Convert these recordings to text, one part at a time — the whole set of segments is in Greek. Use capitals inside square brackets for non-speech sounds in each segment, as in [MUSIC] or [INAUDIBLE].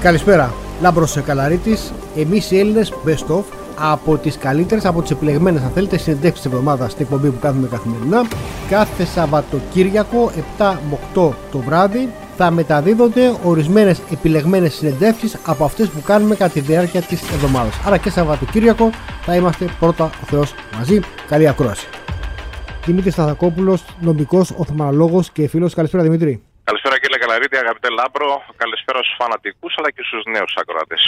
Καλησπέρα. Λάμπρος Καλαρίτης. Εμείς οι Έλληνες Best of από τις καλύτερες, από τις επιλεγμένες αν θέλετε συνεντεύξεις της εβδομάδας στην εκπομπή που κάνουμε καθημερινά κάθε Σαββατοκύριακο 7 με 8 το βράδυ θα μεταδίδονται ορισμένες επιλεγμένες συνεντεύξεις από αυτές που κάνουμε κατά τη διάρκεια της εβδομάδας. Άρα και Σαββατοκύριακο θα είμαστε πρώτα ο Θεός μαζί. Καλή ακρόαση. Δημήτρης Σταθακόπουλος, νομικός, οθωμανολόγος και φίλος. Καλησπέρα Δημήτρη. Καλησπέρα κύριε Καλαρίτη, αγαπητέ Λάμπρο. Καλησπέρα στους φανατικούς αλλά και στους νέους ακροατές.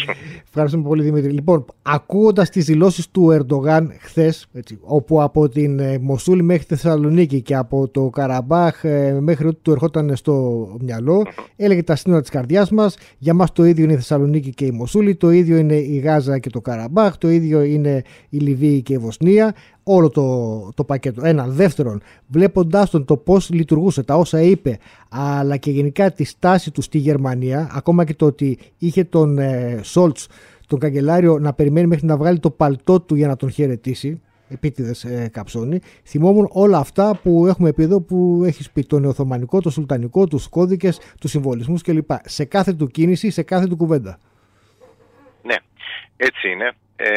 Ευχαριστούμε πολύ Δημήτρη. Λοιπόν, ακούγοντας τις δηλώσεις του Ερντογάν χθες, όπου από την ε, Μοσούλη μέχρι τη Θεσσαλονίκη και από το Καραμπάχ ε, μέχρι ότι του ερχόταν στο μυαλό, έλεγε τα σύνορα της καρδιάς μας. Για μας το ίδιο είναι η Θεσσαλονίκη και η Μοσούλη, το ίδιο είναι η Γάζα και το Καραμπάχ, το ίδιο είναι η Λιβύη και η Βοσνία όλο το, το πακέτο. Ένα. Δεύτερον, βλέποντάς τον το πώς λειτουργούσε, τα όσα είπε, αλλά και γενικά τη στάση του στη Γερμανία, ακόμα και το ότι είχε τον ε, Σόλτς, τον καγκελάριο, να περιμένει μέχρι να βγάλει το παλτό του για να τον χαιρετήσει. Επίτηδες ε, καψώνει. Θυμόμουν όλα αυτά που έχουμε πει εδώ που έχεις πει. Το νεοθωμανικό, το σουλτανικό, τους κώδικες, τους συμβολισμούς κλπ. Σε κάθε του κίνηση, σε κάθε του κουβέντα. Ναι, έτσι είναι. Ε,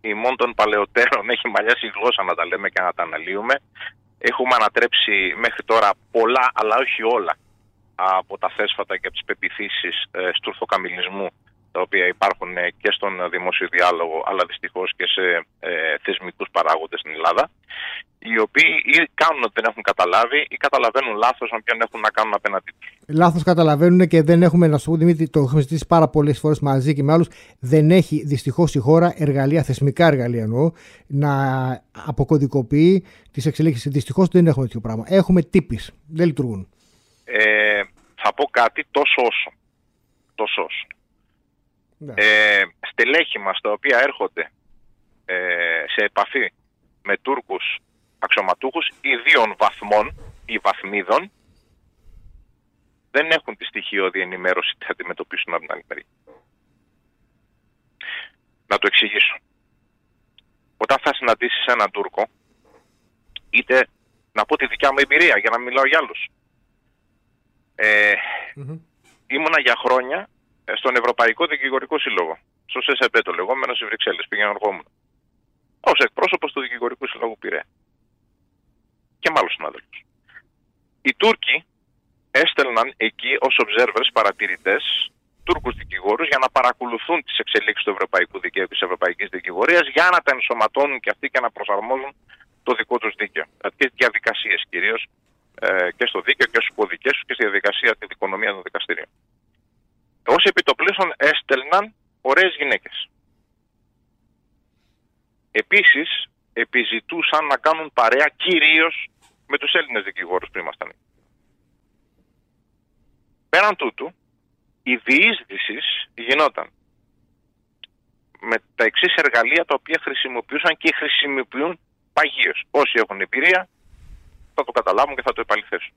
ημών των παλαιότερων έχει μαλλιάσει η γλώσσα να τα λέμε και να τα αναλύουμε. Έχουμε ανατρέψει μέχρι τώρα πολλά, αλλά όχι όλα, από τα θέσφατα και από τις πεπιθήσεις ε, στουρθοκαμιλισμού τα οποία υπάρχουν ε, και στον δημόσιο διάλογο, αλλά δυστυχώς και σε ε, θεσμικούς παράγοντες στην Ελλάδα, οι οποίοι ή κάνουν ότι δεν έχουν καταλάβει ή καταλαβαίνουν λάθος με ποιον έχουν να κάνουν απέναντί τους. Λάθος καταλαβαίνουν και δεν έχουμε, να σου πω Δημήτρη, το έχουμε ζητήσει πάρα πολλές φορές μαζί και με άλλους, δεν έχει δυστυχώς η χώρα εργαλεία, θεσμικά εργαλεία εννοώ, να αποκωδικοποιεί τις εξελίξεις. Δυστυχώς δεν έχουμε τέτοιο πράγμα. Έχουμε τύπεις, δεν λειτουργούν. Ε, θα πω κάτι τόσο όσο. Τόσο όσο. Ναι. Ε, στελέχη μας τα οποία έρχονται ε, σε επαφή με Τούρκους αξιωματούχους ιδίων βαθμών ή βαθμίδων δεν έχουν τη στοιχειώδη ενημέρωση τι θα αντιμετωπίσουν από την άλλη μεριά. Να το εξηγήσω. Όταν θα συναντήσεις έναν Τούρκο, είτε να πω τη δικιά μου εμπειρία για να μιλάω για άλλους. Ε, Ήμουνα για χρόνια στον Ευρωπαϊκό Δικηγορικό Σύλλογο. Στο ΣΕΣΕΠ το λεγόμενο στις Βρυξέλλες. Πήγαινα ερχόμουν. Ω εκπρόσωπος του Δικηγορικού Συλλόγου Πειραιά. Και μάλλον συνάδελφου. Οι Τούρκοι έστελναν εκεί ως observers, παρατηρητές, Τούρκους δικηγόρους για να παρακολουθούν τις εξελίξεις του Ευρωπαϊκού Δικαίου και της Ευρωπαϊκής Δικηγορίας για να τα ενσωματώνουν και αυτοί και να προσαρμόζουν το δικό τους δίκαιο. Τι διαδικασίες κυρίως ε, και στο δίκαιο και στους κωδικέ τους και στη διαδικασία τη δικονομία των δικαστηρίων. Ω επιτοπλίστων έστελναν ωραίες γυναίκες. Επίσης επιζητούσαν να κάνουν παρέα κυρίως με τους Έλληνες δικηγόρους που ήμασταν. Πέραν τούτου, η διείσδυση γινόταν με τα εξής εργαλεία τα οποία χρησιμοποιούσαν και χρησιμοποιούν παγίως. Όσοι έχουν εμπειρία θα το καταλάβουν και θα το επαληθέσουν.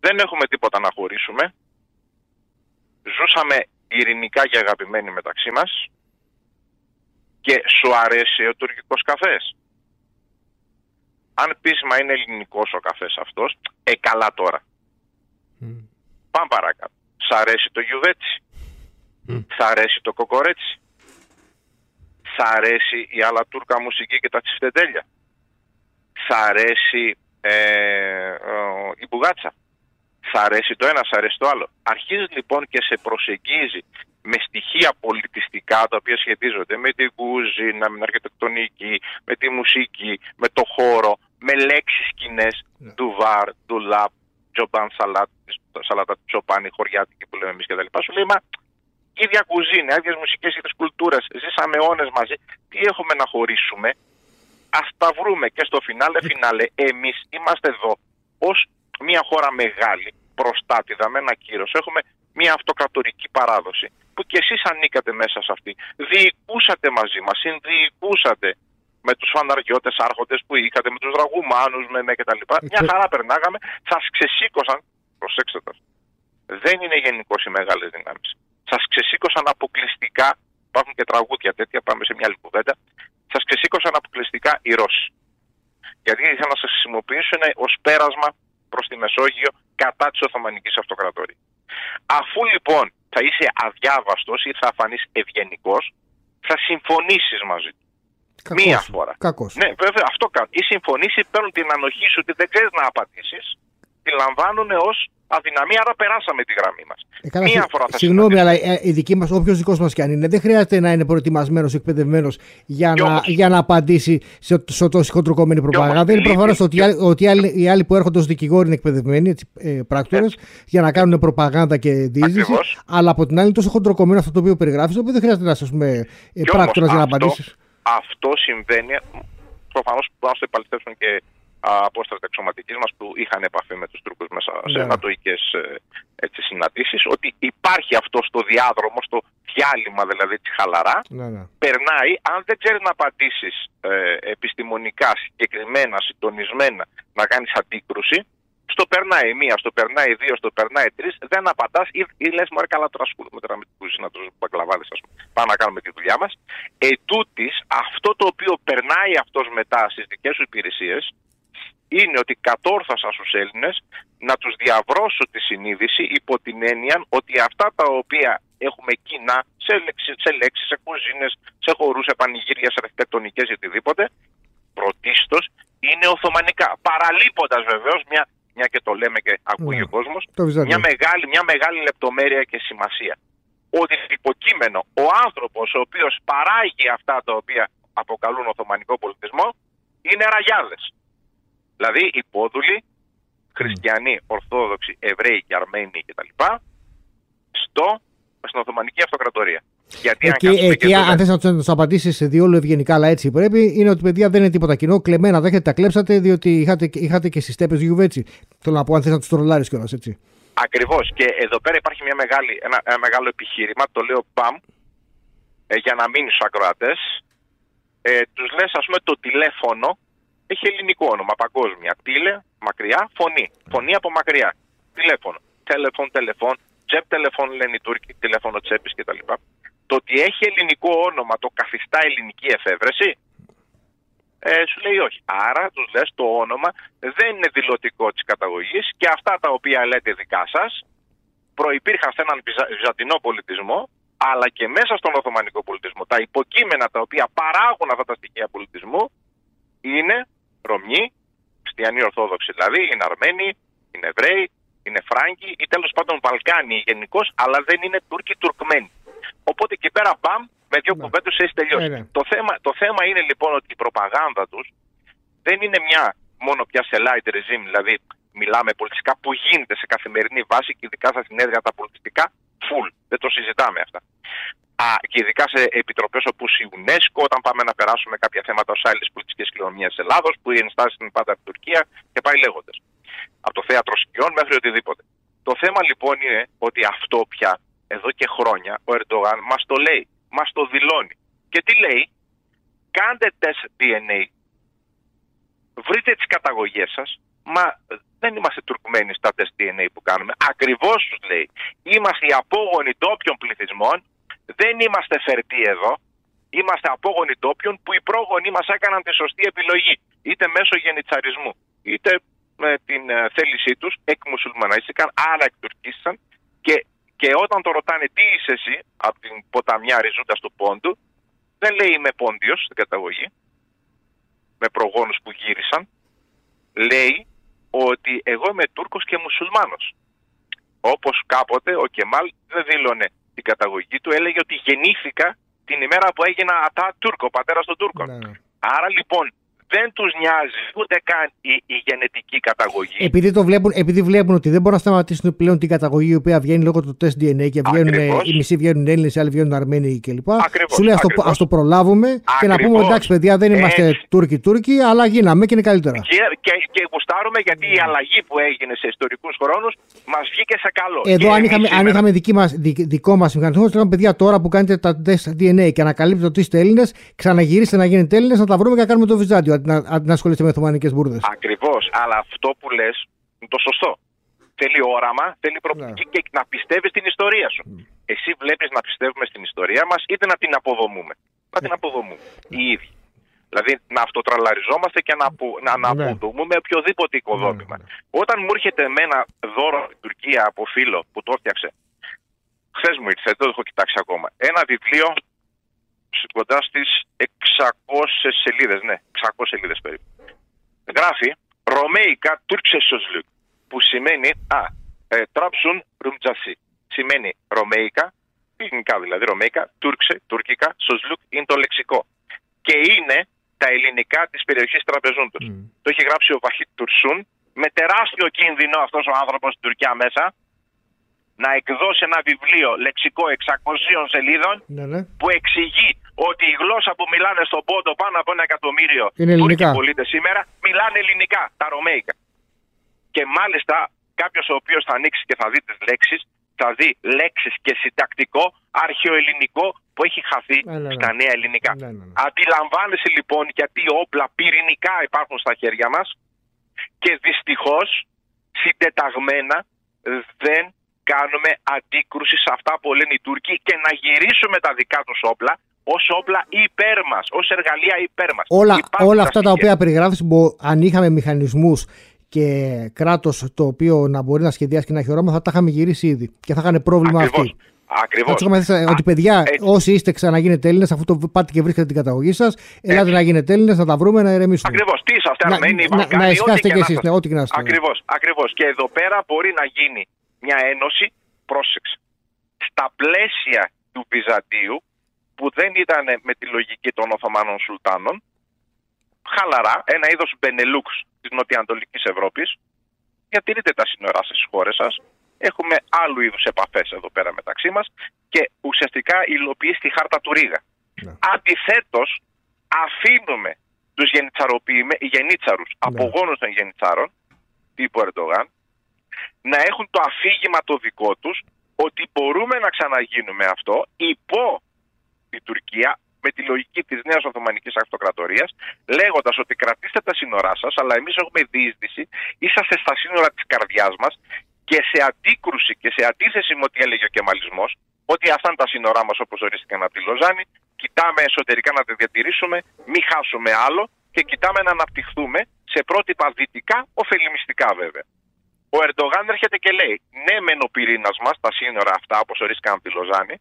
Δεν έχουμε τίποτα να χωρίσουμε ζούσαμε ειρηνικά και αγαπημένοι μεταξύ μας και σου αρέσει ο τουρκικός καφές. Αν πεις μα είναι ελληνικός ο καφές αυτός, ε καλά τώρα. Mm. Πάμε παρακάτω. Σ' αρέσει το γιουβέτσι; Mm. Σ' αρέσει το κοκορέτσι; Σ' αρέσει η άλλα τουρκα μουσική και τα τσιφτεντέλια; Σ' αρέσει ε, η μπουγάτσα; Σ' αρέσει το ένα, σ' αρέσει το άλλο. Αρχίζεις λοιπόν και σε προσεγγίζει με στοιχεία πολιτιστικά τα οποία σχετίζονται με την κουζίνα, με την αρχιτεκτονική, με τη μουσική, με το χώρο, με λέξεις κοινέ, yeah. ντουβάρ, ντουλάπ, τζομπάν σαλάτ, σαλάτα τσοπάνι, χωριάτικη που λέμε εμείς και τα λοιπά. Σου λέει, μα ίδια κουζίνα, ίδιες μουσικές, ίδιες κουλτούρες, ζήσαμε αιώνες μαζί, τι έχουμε να χωρίσουμε, ας τα βρούμε και στο φινάλε φινάλε, εμείς είμαστε εδώ ως μια χώρα μεγάλη, προστάτηδα με ένα κύρος. Έχουμε μια αυτοκρατορική παράδοση που κι εσείς ανήκατε μέσα σε αυτή. Διοικούσατε μαζί μας, συνδιοικούσατε με τους φαναριώτες άρχοντες που είχατε, με τους δραγουμάνους, με, με κτλ. Μια χαρά περνάγαμε, σας ξεσήκωσαν, προσέξτε το, δεν είναι γενικώς οι μεγάλες δυνάμεις. Σας ξεσήκωσαν αποκλειστικά, υπάρχουν και τραγούδια τέτοια, πάμε σε μια άλλη κουβέντα, σας ξεσήκωσαν αποκλειστικά οι Ρώσοι. Γιατί ήθελαν να σας χρησιμοποιήσουν ως πέρασμα προς τη Μεσόγειο κατά της Οθωμανικής Αυτοκρατορίας. Αφού λοιπόν θα είσαι αδιάβαστος ή θα φανείς ευγενικός, θα συμφωνήσεις μαζί του. Κακός. Μία φορά. Κακός. Ναι, βέβαια, αυτό κάνουν. Οι συμφωνήσεις παίρνουν την ανοχή σου ότι δεν ξέρεις να απαντήσεις, τη λαμβάνουν ως αδυναμία, άρα περάσαμε τη γραμμή μας. Ε, καλά, Μία συ- φορά θα Συγγνώμη, αλλά συναντήσουμε. ε, η δική μας, όποιος δικός μας κι αν είναι, δεν χρειάζεται να είναι προετοιμασμένος, εκπαιδευμένος για, Κι να, όμως. για να απαντήσει σε, σε τόσο χοντροκομμένη προπαγάνδα. Είναι λείπει- προφανώς ότι, οι άλλοι- ότι οι άλλοι, οι άλλοι που έρχονται ως δικηγόροι είναι εκπαιδευμένοι, έτσι, ε, πράκτορες, για να κάνουν προπαγάνδα και διείσδυση. Ακριβώς. Αλλά από την άλλη είναι τόσο χοντροκομμένο αυτό το οποίο περιγράφεις, το οποίο δεν χρειάζεται να είσαι ας πούμε, ε, Κι όμως πράκτορας για να αυτό- απαντήσεις. Αυτό συμβαίνει. Προφανώς που να το επαληθεύσουν και απόστρατα εξωματική μας που είχαν επαφή με τους Τούρκους μέσα σε Ναι. ανατοϊκέ συναντήσεις, ότι υπάρχει αυτό στο διάδρομο, στο διάλειμμα δηλαδή της χαλαρά. Ναι, ναι. Περνάει, αν δεν ξέρεις να απαντήσει επιστημονικά, συγκεκριμένα, συντονισμένα, να κάνεις αντίκρουση, στο περνάει μία, στο περνάει δύο, στο περνάει τρεις, δεν απαντάς ή, ή λες: Μωρέ, καλά τώρα ασχολούμαι τώρα με τους συναντού μπακλαβάδε, ας πούμε. Πάμε να κάνουμε τη δουλειά μας. Ετούτης, αυτό το οποίο περνάει αυτός μετά στις δικές σου υπηρεσίες είναι ότι κατόρθωσα στους Έλληνες να τους διαβρώσω τη συνείδηση υπό την έννοια ότι αυτά τα οποία έχουμε κοινά σε, λέξεις, σε λέξεις, σε κουζίνες, σε χορούς, σε πανηγύρια, σε αρχιτεκτονικές ή οτιδήποτε, πρωτίστως είναι Οθωμανικά. Παραλείποντας βεβαίως μια, μια και το λέμε και ακούει Ναι. ο κόσμος, Το Βυζάντιο. μια μεγάλη, μια μεγάλη λεπτομέρεια και σημασία. Ότι υποκείμενο ο άνθρωπος ο οποίος παράγει αυτά τα οποία αποκαλούν Οθωμανικό πολιτισμό είναι ραγιάδες. Δηλαδή υπόδουλοι, χριστιανοί, ορθόδοξοι, Εβραίοι και Αρμένοι κτλ. Στο, στην Οθωμανική Αυτοκρατορία. Γιατί αν Εκεί, κάτσουμε εκεί και αν δούμε- θες να του να τους απαντήσεις διόλου ευγενικά, αλλά έτσι πρέπει, είναι ότι παιδιά δεν είναι τίποτα κοινό. Κλεμμένα δέχεται, τα κλέψατε, διότι είχατε, είχατε και στις τέπε γιουβέτσι. Θέλω να πω, αν θες να τους τρολάρεις κιόλας, έτσι. Ακριβώς. Και εδώ πέρα υπάρχει μια μεγάλη, ένα, ένα μεγάλο επιχείρημα, το λέω ΠΑΜ, ε, για να μείνει στου ακροατές. Ε, τους λες, ας πούμε, το τηλέφωνο έχει ελληνικό όνομα παγκόσμια. Τίλε, μακριά, φωνή. Φωνή από μακριά. Τηλέφωνο. Τηλεφών, τηλεφών. Τσέπ τηλεφών λένε οι Τούρκοι, τηλέφωνο τσέπης κτλ. Το ότι έχει ελληνικό όνομα το καθιστά ελληνική εφεύρεση. Ε, σου λέει όχι. Άρα τους λες το όνομα δεν είναι δηλωτικό της καταγωγής και αυτά τα οποία λέτε δικά σας προπήρχαν σε έναν βυζα- βυζαντινό πολιτισμό αλλά και μέσα στον Οθωμανικό πολιτισμό. Τα υποκείμενα τα οποία παράγουν αυτά τα στοιχεία πολιτισμού είναι Ρωμιοί, Χριστιανοί Ορθόδοξοι δηλαδή, είναι Αρμένοι, είναι Εβραίοι, είναι Φράγκοι ή τέλος πάντων Βαλκάνοι γενικώς, αλλά δεν είναι Τούρκοι Τουρκμένοι. Οπότε εκεί πέρα μπαμ, με δύο Ναι. κουβέντες έχεις τελειώσει. Ναι, ναι. Το, θέμα, το θέμα είναι λοιπόν ότι η προπαγάνδα τους δεν είναι μια μόνο πια σε light regime, δηλαδή μιλάμε πολιτιστικά που γίνεται σε καθημερινή βάση και ειδικά στα συνέδρια τα πολιτιστικά full. Δεν το συζητάμε αυτά. Α, και ειδικά σε επιτροπές όπως η UNESCO, όταν πάμε να περάσουμε κάποια θέματα ως άλλη πολιτιστική κληρονομιά τη Ελλάδος, που η ενστάση είναι πάντα από την Τουρκία και πάει λέγοντας. Από το θέατρο σκιών μέχρι οτιδήποτε. Το θέμα λοιπόν είναι ότι αυτό πια εδώ και χρόνια ο Ερντογάν μας το λέει, μας το δηλώνει. Και τι λέει, κάντε τεστ DNA, βρείτε τις καταγωγές σας, μα δεν είμαστε Τουρκμένοι στα τεστ DNA που κάνουμε. Ακριβώς τους λέει. Είμαστε οι απόγονοι ντόπιων πληθυσμών, δεν είμαστε φερτοί εδώ. Είμαστε απόγονοι ντόπιων που οι πρόγονοι μας έκαναν τη σωστή επιλογή. Είτε μέσω γενιτσαρισμού, είτε με την ε, θέλησή τους εκμουσουλμανίστηκαν, άρα εκτουρκίστηκαν και, και όταν το ρωτάνε τι είσαι εσύ; από την ποταμιά ριζούντα του πόντου, δεν λέει είμαι πόντιος στην καταγωγή, με προγόνους που γύρισαν, λέει ότι εγώ είμαι Τούρκος και μουσουλμάνος. Όπως κάποτε ο Κεμάλ δεν δήλωνε την καταγωγή του, έλεγε ότι γεννήθηκα την ημέρα που έγινα Ατά Τούρκο, πατέρας των Τούρκων. Ναι, ναι. Άρα λοιπόν δεν τους νοιάζει ούτε καν η, η γενετική καταγωγή. Επειδή, το βλέπουν, επειδή βλέπουν ότι δεν μπορούν να σταματήσουν πλέον την καταγωγή η οποία βγαίνει λόγω του τεστ DNA και βγαίνουν, Ακριβώς. οι μισοί βγαίνουν Έλληνες, οι άλλοι βγαίνουν Αρμένοι κλπ. Ακριβώς, Σου λέει ας το, ακριβώς. ας το προλάβουμε και να πούμε Ακριβώς. εντάξει παιδιά δεν είμαστε Έτσι. Τούρκοι-Τούρκοι αλλά γίναμε και είναι καλύτερα. Και, και, και γουστάρουμε γιατί Ναι. η αλλαγή που έγινε σε ιστορικούς χρόνους μας βγήκε σε καλό. Εδώ, Και αν εμείς είχαμε, αν σήμερα- είχαμε δική μας, δι- δικό μας μηχανισμό, θα λέγαμε παιδιά τώρα που κάνετε τα τεστ DNA και ανακαλύπτετε ότι είστε Έλληνες, ξαναγυρίστε να γίνετε Έλληνες, να τα βρούμε και να κάνουμε το Βυζάντιο. Αντί να, αντί να ασχολείστε με Οθωμανικές μπουρδες. Ακριβώς. Αλλά αυτό που λες είναι το σωστό. Θέλει όραμα, θέλει προοπτική Ναι. και να πιστεύεις στην ιστορία σου. Εσύ βλέπεις να πιστεύουμε στην ιστορία μας είτε να την αποδομούμε. Να Ναι. την αποδομούμε οι ίδιοι. Δηλαδή να αυτοτραλαριζόμαστε και να, απο, να, να Ναι. αποδομούμε οποιοδήποτε οικοδόμημα. Ναι, Όταν μου έρχεται με ένα δώρο από την Τουρκία από φίλο που το έφτιαξε, χθε χθες μου ήρθε, δεν το έχω κοιτάξει ακόμα. Ένα βιβλίο κοντά στις 600 σελίδες, ναι, 600 σελίδες περίπου. Γράφει Ρωμαϊκά Τούρξε Σοσλουκ, που σημαίνει α, ε, τράψουν ρουμτζασί. Σημαίνει Ρωμαϊκά, ελληνικά δηλαδή Ρωμαϊκά, Τούρξε, τουρκικά, Σοσλουκ είναι το λεξικό. Και είναι τα ελληνικά της περιοχής τραπεζών του. Mm. Το έχει γράψει ο Βαχίτ Τουρσούν με τεράστιο κίνδυνο αυτός ο άνθρωπος στην Τουρκία μέσα να εκδώσει ένα βιβλίο λεξικό 600 σελίδων ναι, ναι. που εξηγεί ότι η γλώσσα που μιλάνε στον πόντο πάνω από ένα εκατομμύριο Τούρκοι πολίτες σήμερα μιλάνε ελληνικά, τα ρωμαϊκά. Και μάλιστα κάποιος ο οποίος θα ανοίξει και θα δει τις λέξεις, θα δει λέξεις και συντακτικό αρχαιοελληνικό που έχει χαθεί ναι, ναι, στα νέα ελληνικά. Ναι, ναι, ναι. Αντιλαμβάνεσαι λοιπόν γιατί όπλα πυρηνικά υπάρχουν στα χέρια μας και δυστυχώς συντεταγμένα δεν κάνουμε αντίκρουση σε αυτά που λένε οι Τούρκοι και να γυρίσουμε τα δικά τους όπλα ως όπλα υπέρ μας, ως εργαλεία υπέρ μας. Όλα, όλα αυτά τα οποία περιγράφεις, αν είχαμε μηχανισμούς και κράτος το οποίο να μπορεί να σχεδιάσει και να έχει όραμα, θα τα είχαμε γυρίσει ήδη και θα είχαν πρόβλημα Ακριβώς. αυτοί. Ακριβώ. Ότι παιδιά, όσοι είστε ξαναγίνετε Έλληνες, αφού το πάτε και βρίσκετε την καταγωγή σας, ελάτε να γίνετε Έλληνες, να τα βρούμε, να ηρεμήσουμε. Ακριβώς. Τι είσαστε, Αρμένοι, να, να, να εσχάσετε κι εσείς, ναι, ό,τι και να είστε. Ακριβώς. Ακριβώς. Και εδώ πέρα μπορεί να γίνει μια ένωση, πρόσεξε, στα πλαίσια του Βυζαντίου, που δεν ήταν με τη λογική των Οθωμανών Σουλτάνων, χαλαρά, ένα είδος Μπενελούξ της Νοτιοανατολικής Ευρώπης, διατηρείτε τα σύνορά σας στις χώρες σας. Έχουμε άλλου είδους επαφές εδώ πέρα μεταξύ μας και ουσιαστικά υλοποιεί τη χάρτα του Ρίγα. Ναι. Αντιθέτως, αφήνουμε τους γενίτσαρους, ναι. απογόνους των γενιτσάρων, τύπου Ερντογάν, να έχουν το αφήγημα το δικό τους ότι μπορούμε να ξαναγίνουμε αυτό υπό τη Τουρκία με τη λογική της νέας Οθωμανικής Αυτοκρατορίας λέγοντας ότι κρατήστε τα σύνορά σας αλλά εμείς έχουμε διείσδυση, είσαστε στα σύνορα της καρδιάς μας και σε αντίκρουση και σε αντίθεση με ό,τι έλεγε ο Κεμαλισμός ότι αυτά είναι τα σύνορά μας όπως ορίστηκαν από τη Λοζάνη κοιτάμε εσωτερικά να τα διατηρήσουμε, μην χάσουμε άλλο και κοιτάμε να αναπτυχθούμε σε πρότυπα δυτικά, ωφελημιστικά βέβαια. Ο Ερντογάν έρχεται και λέει: Ναι, μεν ο πυρήνας μας, τα σύνορα αυτά, όπως ορίστηκαν από τη Λοζάνη,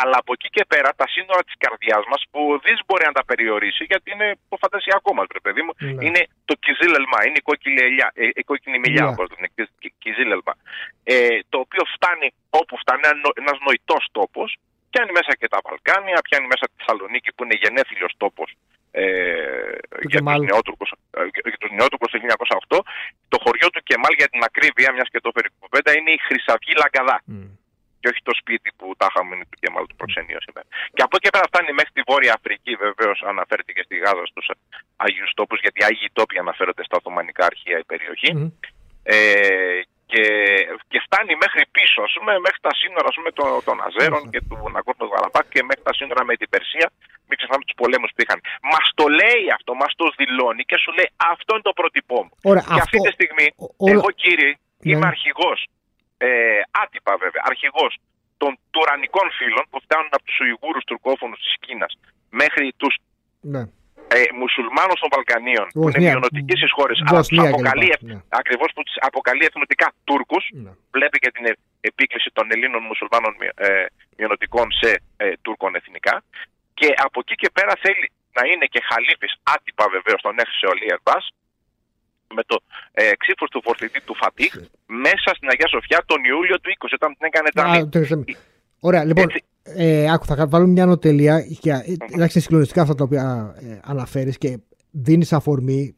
αλλά από εκεί και πέρα τα σύνορα της καρδιάς μας που ουδή μπορεί να τα περιορίσει, γιατί είναι το φαντασιακό μας, βρε παιδί μου. Ναι. Είναι το Κιζίλελμα, είναι η κόκκινη, ελιά, ε, η κόκκινη μιλιά, Ναι. όπω λένε, Κιζίλελμα. Ε, το οποίο φτάνει όπου φτάνει, ένας νοητός τόπος, πιάνει μέσα και τα Βαλκάνια, πιάνει μέσα τη Θεσσαλονίκη που είναι γενέθλιος τόπος ε, για Κεμάλ. τους νεότουρκους, ε, για τους νεότουρκους το 1908 το χωριό του Κεμάλ για την ακρίβεια μιας και το έφερε η κουβέντα είναι η Χρυσαυγή Λαγκαδά Μμ. και όχι το σπίτι που τα είχαμε είναι του Κεμάλ του προξενείο σήμερα. Και από εκεί πέρα φτάνει μέχρι τη Βόρεια Αφρική βεβαίως αναφέρθηκε στη Γάζα στους Αγίους τόπους γιατί οι Άγιοι τόποι αναφέρονται στα Οθωμανικά αρχεία η περιοχή Μμ. ε, και, και φτάνει μέχρι πίσω, ας πούμε, μέχρι τα σύνορα ας πούμε, των, των Αζέρων Μάλιστα. και του Ναγκόρνου Γαλαπάκ και μέχρι τα σύνορα με την Περσία. Μην ξεχνάμε τους πολέμους που είχαν. Μας το λέει αυτό, μας το δηλώνει και σου λέει αυτό είναι το πρότυπό μου. Ωραία, και αυτό- αυτή τη στιγμή, ο- όλα- εγώ κύριε, Ναι. είμαι αρχηγός, ε, άτυπα βέβαια, αρχηγός των τουρανικών φίλων που φτάνουν από τους Ουιγούρους τουρκόφωνους της Κίνας μέχρι τους Ναι. Ε, μουσουλμάνους των Βαλκανίων που είναι Βοσνία, μειονοτικοί στις χώρες, αλλά τους Βοσνία κλπ. αποκαλεί, Ναι. ακριβώς που τους αποκαλεί εθνοτικά Τούρκους, Ναι. βλέπει και την ε- επίκληση των Ελλήνων μουσουλμάνων μει- ε, μειονοτικών σε ε, Τούρκων εθνικά. Και από εκεί και πέρα θέλει να είναι και χαλίφης, άτυπα βεβαίως, τον έχασε ο Λίερμπα, με το ε, ξύφος του φορτητή του Φατίχ, μέσα στην Αγία Σοφιά τον Ιούλιο του 20, όταν την έκανε τα Α, το ξέρουμε. Ωραία, λοιπόν. Έτσι. Ε, άκου, θα βάλουμε μια ανωτελεία. Για, ε, εντάξει, είναι συγκλονιστικά αυτά τα οποία ε, αναφέρεις και δίνεις αφορμή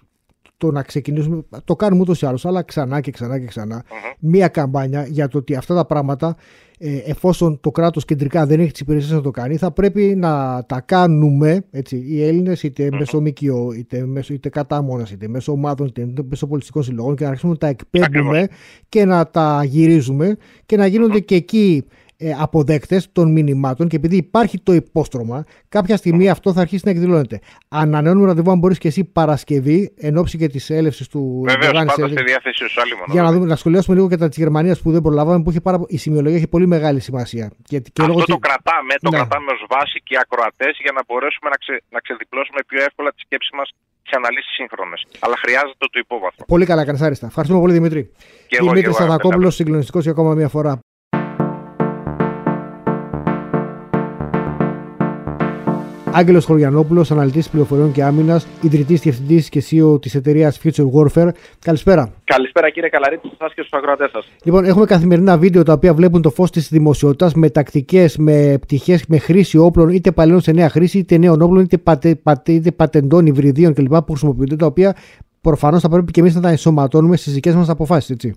το να ξεκινήσουμε. Το κάνουμε ούτως ή άλλως, αλλά ξανά και ξανά και ξανά. Μία καμπάνια για το ότι αυτά τα πράγματα, ε, εφόσον το κράτος κεντρικά δεν έχει τις υπηρεσίες να το κάνει, θα πρέπει να τα κάνουμε έτσι, οι Έλληνες είτε μέσω ΜΚΟ, είτε, μέσω, είτε κατά μόνας, είτε μέσω ομάδων, είτε μέσω πολιτιστικών συλλογών και να αρχίσουμε να τα εκπέμπουμε και να τα γυρίζουμε και να γίνονται και εκεί ε, αποδέκτες των μηνυμάτων και επειδή υπάρχει το υπόστρωμα, κάποια στιγμή αυτό θα αρχίσει να εκδηλώνεται. Ανανεώνουμε ραντεβού, αν μπορείς και εσύ Παρασκευή, εν ώψη και της έλευσης του Βεβαίως, Ερντογάν πάντα σε- στη διάθεσή σου, άλλη μόνο. για να, δούμε, να σχολιάσουμε λίγο και τα της Γερμανίας που δεν προλάβαμε, που έχει πάρα, η σημειολογία έχει πολύ μεγάλη σημασία. Και, και Αυτό λόγω το της- κρατάμε, το Ναι. κρατάμε ως βάση και ακροατές για να μπορέσουμε να, ξε, να ξεδιπλώσουμε πιο εύκολα τη σκέψη μας σε αναλύσεις σύγχρονες. Αλλά χρειάζεται το υπόβαθρο. Πολύ καλά, κάνει άριστα. Ευχαριστούμε πολύ, Δημήτρη. Και εγώ, Δημήτρης και εγώ, Σταθακόπουλο, συγκλονιστικός για ακόμα μια φορά. Άγγελος Χωριανόπουλος, αναλυτής πληροφοριών και άμυνας, ιδρυτής διευθυντής και CEO της εταιρείας Future Warfare. Καλησπέρα. Καλησπέρα κύριε Καλαρίτης, σας και στους ακροατές σας. Λοιπόν, έχουμε καθημερινά βίντεο τα οποία βλέπουν το φως της δημοσιότητας με τακτικές, με πτυχές, με χρήση όπλων, είτε παλαιών σε νέα χρήση, είτε νέων όπλων, είτε, πατε, πατε, είτε πατεντών, υβριδίων κλπ. που χρησιμοποιούνται, τα οποία προφανώς θα πρέπει και εμείς να τα ενσωματώνουμε στις δικές μας αποφάσεις, έτσι.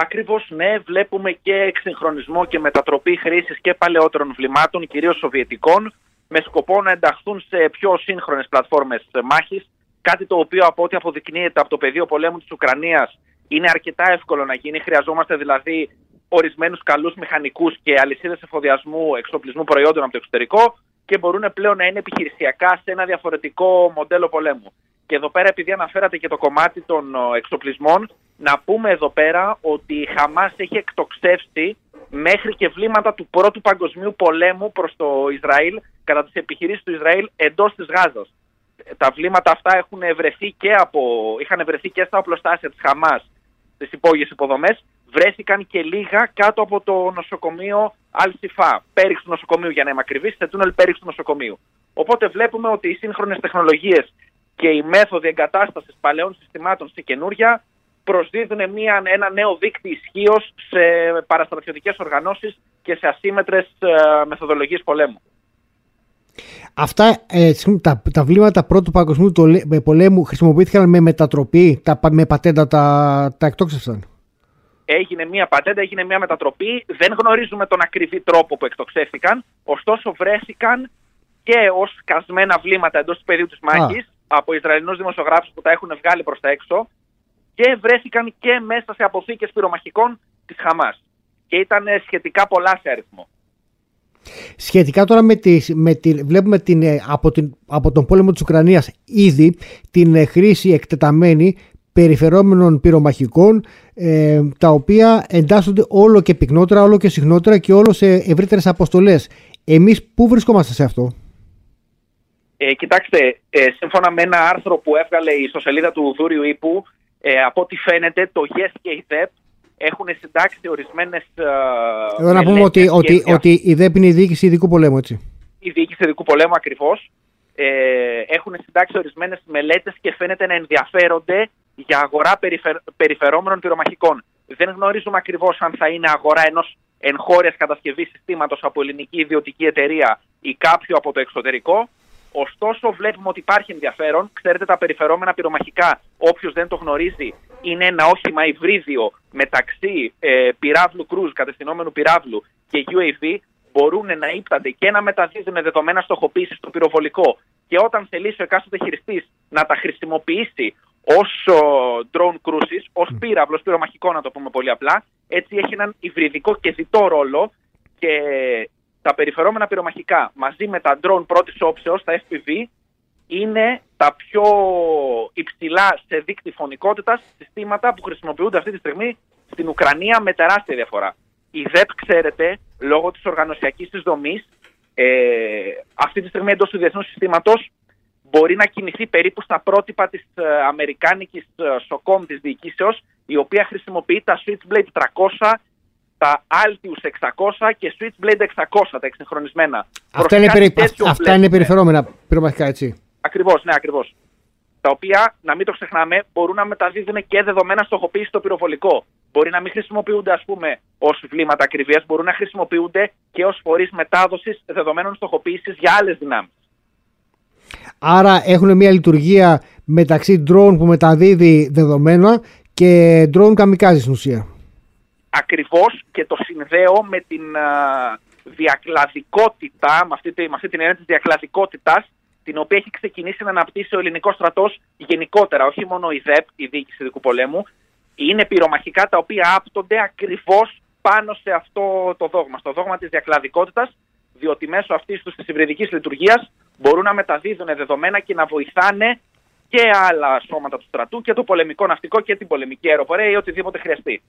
Ακριβώς ναι, βλέπουμε και εξυγχρονισμό και μετατροπή χρήσης και παλαιότερων βλημάτων, κυρίως σοβιετικών, με σκοπό να ενταχθούν σε πιο σύγχρονες πλατφόρμες μάχης. Κάτι το οποίο από ό,τι αποδεικνύεται από το πεδίο πολέμου της Ουκρανίας είναι αρκετά εύκολο να γίνει. Χρειαζόμαστε δηλαδή ορισμένους καλούς μηχανικούς και αλυσίδες εφοδιασμού εξοπλισμού προϊόντων από το εξωτερικό και μπορούν πλέον να είναι επιχειρησιακά σε ένα διαφορετικό μοντέλο πολέμου. Και εδώ πέρα, επειδή αναφέρατε και το κομμάτι των εξοπλισμών, να πούμε εδώ πέρα ότι η Χαμάς έχει εκτοξεύσει μέχρι και βλήματα του Πρώτου Παγκοσμίου Πολέμου προς το Ισραήλ κατά τις επιχειρήσεις του Ισραήλ εντός της Γάζας. Τα βλήματα αυτά έχουν βρεθεί και από, είχαν βρεθεί και στα οπλοστάσια της Χαμάς στις υπόγειες υποδομές, βρέθηκαν και λίγα κάτω από το νοσοκομείο Αλσιφά, πέριξ του νοσοκομείου για να είμαι ακριβής, σε τούνελ πέριξ του νοσοκομείου. Οπότε βλέπουμε ότι οι σύγχρονες τεχνολογίες και οι μέθοδοι εγκατάστασης παλαιών συστημάτων σε καινούρια προσδίδουν μια, ένα νέο δίκτυο ισχύω σε παραστρατιωτικές οργανώσεις και σε ασύμετρες ε, μεθοδολογίες πολέμου. Αυτά ε, τα, τα βλήματα πρώτου παγκοσμίου πολέμου χρησιμοποιήθηκαν με μετατροπή, τα, με πατέντα τα, τα εκτόξευσαν. Έγινε μια πατέντα, έγινε μια μετατροπή. Δεν γνωρίζουμε τον ακριβή τρόπο που εκτοξεύτηκαν. Ωστόσο βρέθηκαν και ως σκασμένα βλήματα εντός του πεδίου της μάχης από Ισραηλινούς δημοσιογράφους που τα έχουν βγάλει προς τα έξω και βρέθηκαν και μέσα σε αποθήκες πυρομαχικών της Χαμάς. Και ήταν σχετικά πολλά σε αριθμό. Σχετικά τώρα με τη, με τη, βλέπουμε την, ε, από, την, από τον πόλεμο της Ουκρανίας ήδη την ε, χρήση εκτεταμένη περιφερόμενων πυρομαχικών ε, τα οποία εντάσσονται όλο και πυκνότερα, όλο και συχνότερα και όλο σε ευρύτερες αποστολές. Εμείς πού βρισκόμαστε σε αυτό; Ε, κοιτάξτε, ε, σύμφωνα με ένα άρθρο που έβγαλε η ιστοσελίδα του Δούριου Ήπου ε, από ό,τι φαίνεται, το ΓΕΣ και η ΔΕΠ έχουν συντάξει ορισμένες. Ε, Εδώ να πούμε ότι, ότι, ότι η ΔΕΠ είναι η διοίκηση ειδικού πολέμου, έτσι. Η διοίκηση ειδικού πολέμου, ακριβώς. Ε, έχουν συντάξει ορισμένες μελέτες και φαίνεται να ενδιαφέρονται για αγορά περιφερ, περιφερόμενων πυρομαχικών. Δεν γνωρίζουμε ακριβώς αν θα είναι αγορά ενός εγχώριας κατασκευής συστήματος από ελληνική ιδιωτική εταιρεία ή κάποιο από το εξωτερικό. Ωστόσο, βλέπουμε ότι υπάρχει ενδιαφέρον. Ξέρετε, τα περιφερόμενα πυρομαχικά, όποιος δεν το γνωρίζει, είναι ένα όχημα υβρίδιο μεταξύ ε, πυράβλου κρούζ, κατευθυνόμενου πυράβλου και UAV. Μπορούν να ύπτανται και να μεταδίδουν δεδομένα στοχοποίησης στο πυροβολικό. Και όταν θελήσει ο εκάστοτε χειριστής να τα χρησιμοποιήσει ω drone cruises, ως πύραυλος πυρομαχικό, να το πούμε πολύ απλά, έτσι έχει έναν υβριδικό και διτό ρόλο και τα περιφερόμενα πυρομαχικά μαζί με τα drone πρώτης όψεως, τα FPV, είναι τα πιο υψηλά σε δίκτυ φωνικότητας συστήματα που χρησιμοποιούνται αυτή τη στιγμή στην Ουκρανία με τεράστια διαφορά. Η ΔΕΠ, ξέρετε, λόγω της οργανωσιακής της δομής, ε, αυτή τη στιγμή εντός του διεθνούς συστήματος μπορεί να κινηθεί περίπου στα πρότυπα της ε, αμερικάνικης ε, SOCOM της διοικήσεως, η οποία χρησιμοποιεί τα Switchblade 300 τα Altius 600 και Switchblade 600, τα εξυγχρονισμένα. Αυτά είναι, περι... Αυτά είναι περιφερόμενα πυρομαχικά, έτσι. Ακριβώς, ναι, ακριβώς. Τα οποία, να μην το ξεχνάμε, μπορούν να μεταδίδουν και δεδομένα στοχοποίηση στο πυροβολικό. Μπορεί να μην χρησιμοποιούνται, ας πούμε, ως βλήματα ακριβίας, μπορούν να χρησιμοποιούνται και ως φορείς μετάδοσης δεδομένων στοχοποίησης για άλλες δυνάμεις. Άρα έχουν μια λειτουργία μεταξύ drone που μεταδίδει δεδομένα και drone καμικάζεις στην ουσία. Ακριβώς και το συνδέω με την διακλαδικότητα, με αυτή, με αυτή την έννοια της διακλαδικότητας, την οποία έχει ξεκινήσει να αναπτύσσει ο ελληνικός στρατός γενικότερα, όχι μόνο η ΔΕΠ, η Διοίκηση Ειδικού Πολέμου, είναι πυρομαχικά τα οποία άπτονται ακριβώς πάνω σε αυτό το δόγμα, στο δόγμα της διακλαδικότητας, διότι μέσω αυτής της υβριδικής λειτουργίας μπορούν να μεταδίδουν δεδομένα και να βοηθάνε και άλλα σώματα του στρατού και το πολεμικό ναυτικό και την πολεμική αεροπορία ή οτιδήποτε χρειαστεί.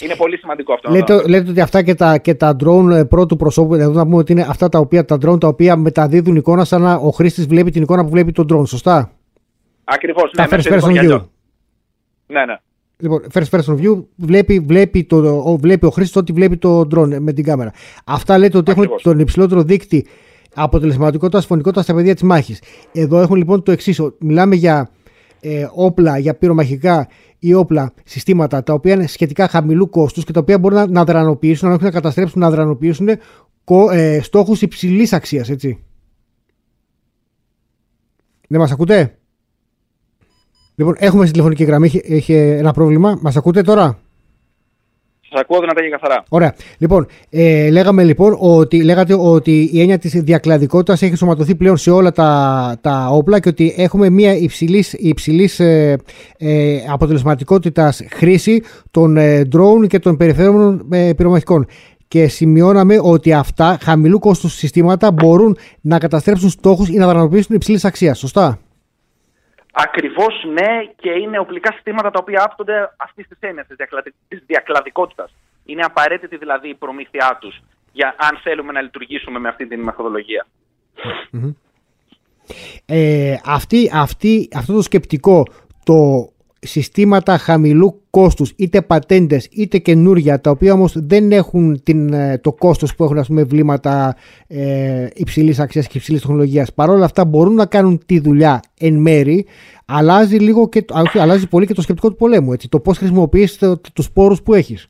Είναι πολύ σημαντικό αυτό. Λέτε, λέτε ότι αυτά και τα, και τα drone ε, πρώτου προσώπου, δηλαδή να πούμε ότι είναι αυτά τα, οποία, τα drone τα οποία μεταδίδουν εικόνα σαν να ο χρήστης βλέπει την εικόνα που βλέπει τον drone, σωστά; Ακριβώς. Ναι, first person view. Ναι, ναι. Λοιπόν, first person view βλέπει, βλέπει, το, ο, βλέπει ο χρήστη ό,τι βλέπει το drone με την κάμερα. Αυτά λέτε ότι Ακριβώς. έχουν τον υψηλότερο δείκτη αποτελεσματικότητας, φωνικότητας στα πεδία της μάχης. Εδώ έχουμε λοιπόν το εξής. Μιλάμε για ε, όπλα, για πυρομαχικά ή όπλα συστήματα τα οποία είναι σχετικά χαμηλού κόστους και τα οποία μπορούν να, να δρανοποιήσουν, να, να καταστρέψουν, να δρανοποιήσουν ε, στόχους υψηλής αξίας, έτσι. Ναι, μας ακούτε; Λοιπόν, έχουμε στη τηλεφωνική γραμμή, έχει, έχει ένα πρόβλημα. Μας ακούτε τώρα; Σας ακούω δυνατά και καθαρά. Ωραία. Λοιπόν, ε, λέγαμε λοιπόν ότι, λέγατε ότι η έννοια της διακλαδικότητας έχει σωματωθεί πλέον σε όλα τα, τα όπλα και ότι έχουμε μια υψηλής υψηλής, ε, ε, αποτελεσματικότητας χρήση των ε, drone και των περιφέρων ε, πυρομαχικών. Και σημειώναμε ότι αυτά χαμηλού κόστους συστήματα μπορούν να καταστρέψουν στόχους ή να δραστηριοποιήσουν υψηλής αξίας. Σωστά; Ακριβώς ναι, και είναι οπλικά συστήματα τα οποία άπτονται αυτής της έννοιας της διακλαδικότητας. Είναι απαραίτητη δηλαδή η προμήθειά τους, για αν θέλουμε να λειτουργήσουμε με αυτή την μεθοδολογία. Ε, αυτή, αυτή, αυτό το σκεπτικό, το συστήματα χαμηλού κόστους, είτε πατέντες είτε καινούρια, τα οποία όμως δεν έχουν την, ε, το κόστος που έχουν ας πούμε βλήματα ε, υψηλής αξίας και υψηλής τεχνολογίας. Παρ' όλα αυτά μπορούν να κάνουν τη δουλειά εν μέρη, αλλάζει, λίγο και, αλλάζει πολύ και το σκεπτικό του πολέμου, έτσι, το πώς χρησιμοποιείς το, τους πόρους που έχεις.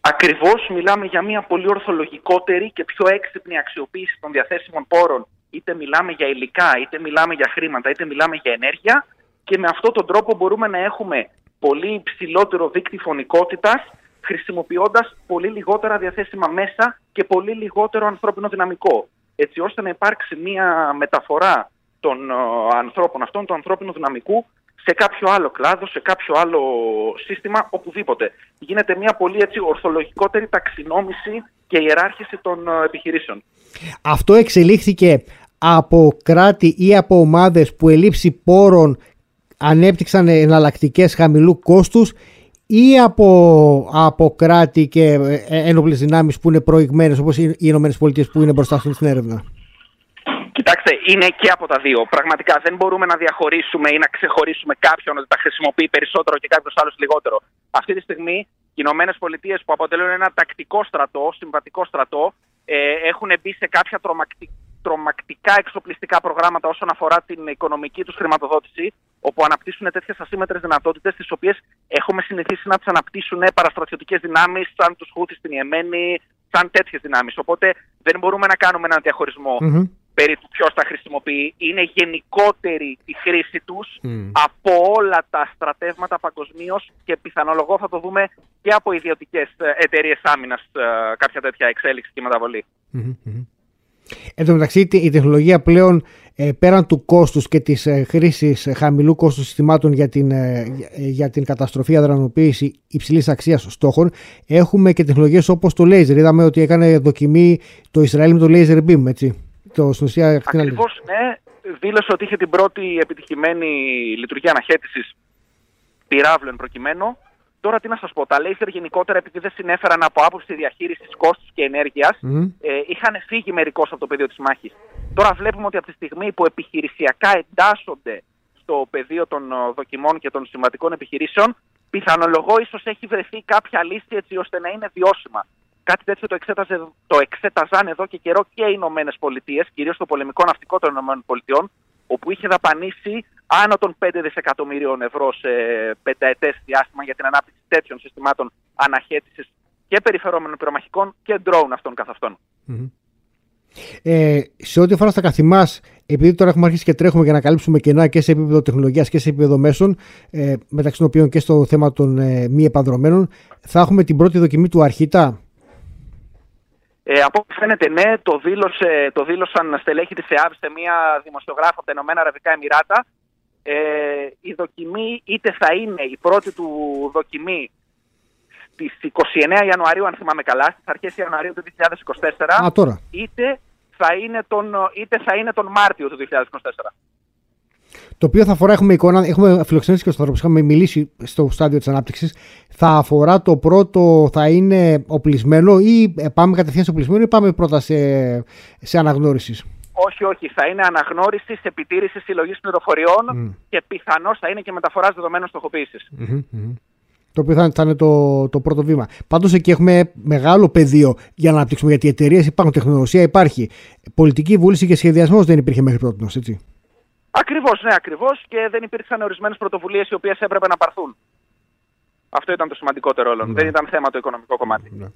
Ακριβώς μιλάμε για μια πολύ ορθολογικότερη και πιο έξυπνη αξιοποίηση των διαθέσιμων πόρων. Είτε μιλάμε για υλικά, είτε μιλάμε για χρήματα, είτε μιλάμε για ενέργεια και με αυτόν τον τρόπο μπορούμε να έχουμε πολύ υψηλότερο δίκτυο φωνικότητας χρησιμοποιώντας πολύ λιγότερα διαθέσιμα μέσα και πολύ λιγότερο ανθρώπινο δυναμικό. Έτσι ώστε να υπάρξει μια μεταφορά των ε, ανθρώπων αυτών, του ανθρώπινου δυναμικού, σε κάποιο άλλο κλάδο, σε κάποιο άλλο σύστημα, οπουδήποτε. Γίνεται μια πολύ έτσι ορθολογικότερη ταξινόμηση και ιεράρχηση των ε, επιχειρήσεων. Αυτό εξελίχθηκε από κράτη ή από ομάδες που ελήψη πόρων ανέπτυξαν εναλλακτικές χαμηλού κόστους ή από, από κράτη και ε, ένοπλες δυνάμεις που είναι προηγμένες όπως οι Ηνωμένες Πολιτείες που είναι μπροστά στην έρευνα; Κοιτάξτε, είναι και από τα δύο. Πραγματικά δεν μπορούμε να διαχωρίσουμε ή να ξεχωρίσουμε κάποιον ότι τα χρησιμοποιεί περισσότερο και κάποιος άλλος λιγότερο. Αυτή τη στιγμή οι Ηνωμένες Πολιτείες που αποτελούν ένα τακτικό στρατό, συμβατικό στρατό, ε, έχουν μπει σε κάποια τρομακτική τρομακτικά εξοπλιστικά προγράμματα όσον αφορά την οικονομική τους χρηματοδότηση, όπου αναπτύσσουν τέτοιες ασύμετρες δυνατότητες, τις οποίες έχουμε συνηθίσει να τις αναπτύσσουν παραστρατιωτικές δυνάμεις, σαν τους Χούθη στην Ιεμένη, σαν τέτοιες δυνάμεις. Οπότε δεν μπορούμε να κάνουμε έναν περί του ποιος τα χρησιμοποιεί. Είναι γενικότερη η χρήση τους από όλα τα στρατεύματα παγκοσμίως και πιθανολογώ θα το δούμε και από ιδιωτικές εταιρείες άμυνας ε, κάποια τέτοια εξέλιξη και μεταβολή. Εν τω μεταξύ η τεχνολογία πλέον ε, πέραν του κόστους και της ε, χρήσης ε, χαμηλού κόστους συστημάτων για την, για την καταστροφή αδρανοποίηση υψηλής αξίας στόχων έχουμε και τεχνολογίες όπως το laser. Είδαμε ότι έκανε δοκιμή το Ισραήλ με το laser beam, έτσι. Το, στην Ακριβώς, ναι. Δήλωσε ότι είχε την πρώτη επιτυχημένη λειτουργία αναχέτησης πυράβλων προκειμένου Τώρα τι να σας πω, τα λέιζερ γενικότερα επειδή δεν συνέφεραν από άποψη διαχείρισης κόστους και ενέργειας, ε, είχαν φύγει μερικώς από το πεδίο της μάχης. Τώρα βλέπουμε ότι από τη στιγμή που επιχειρησιακά εντάσσονται στο πεδίο των ε, δοκιμών και των συμβατικών επιχειρήσεων, πιθανολογώ ίσως έχει βρεθεί κάποια λύση έτσι ώστε να είναι βιώσιμα. Κάτι τέτοιο το, εξέταζε, το εξέταζαν εδώ και καιρό και οι Ηνωμένες Πολιτείες, κυρίως το πολεμικό ναυτικό των Ηνωμένων Πολιτειών, όπου είχε δαπανίσει άνω των 5 δισεκατομμυρίων ευρώ σε πενταετές διάστημα για την ανάπτυξη τέτοιων συστημάτων αναχέτησης και περιφερόμενων πυρομαχικών και ντρόουν αυτών καθ' αυτων Ε, σε ό,τι αφορά στα καθημά, επειδή τώρα έχουμε αρχίσει και τρέχουμε για να καλύψουμε κενά και σε επίπεδο τεχνολογίας και σε επίπεδο μέσων, ε, μεταξύ των οποίων και στο θέμα των ε, μη επανδρομένων, θα έχουμε την πρώτη δοκιμή του Αρχίτα. Ε, από ό,τι φαίνεται, ναι, το, δήλωσε, το δήλωσαν στελέχη της ΕΑΒ σε μια δημοσιογράφο από τα Ηνωμένα Αραβικά Εμμυράτα. Ε, η δοκιμή είτε θα είναι η πρώτη του δοκιμή στις 29 Ιανουαρίου, αν θυμάμαι καλά, στις αρχές Ιανουαρίου του 2024, Είτε, θα είναι τον, είτε θα είναι τον Μάρτιο του 2024. Το οποίο θα αφορά, έχουμε εικόνα, έχουμε φιλοξενήσει και στο άνθρωπο, είχαμε μιλήσει στο στάδιο της ανάπτυξης. Θα αφορά το πρώτο, θα είναι οπλισμένο ή πάμε κατευθείαν σε οπλισμένο ή πάμε πρώτα σε, σε αναγνώρισης; Όχι, όχι. Θα είναι αναγνώριση, επιτήρησης, συλλογής πληροφοριών και πιθανώς θα είναι και μεταφοράς δεδομένων στοχοποίησης. το οποίο θα, είναι το, το πρώτο βήμα. Πάντως εκεί έχουμε μεγάλο πεδίο για να αναπτύξουμε γιατί οι εταιρείες υπάρχουν, τεχνολογία υπάρχει. Πολιτική βούληση και σχεδιασμός δεν υπήρχε μέχρι πρώτη, έτσι. Ακριβώς, ναι, ακριβώς. Και δεν υπήρξαν ορισμένες πρωτοβουλίες οι οποίες έπρεπε να πάρθουν. Αυτό ήταν το σημαντικότερο όλων. Ναι. Δεν ήταν θέμα το οικονομικό κομμάτι. Ναι.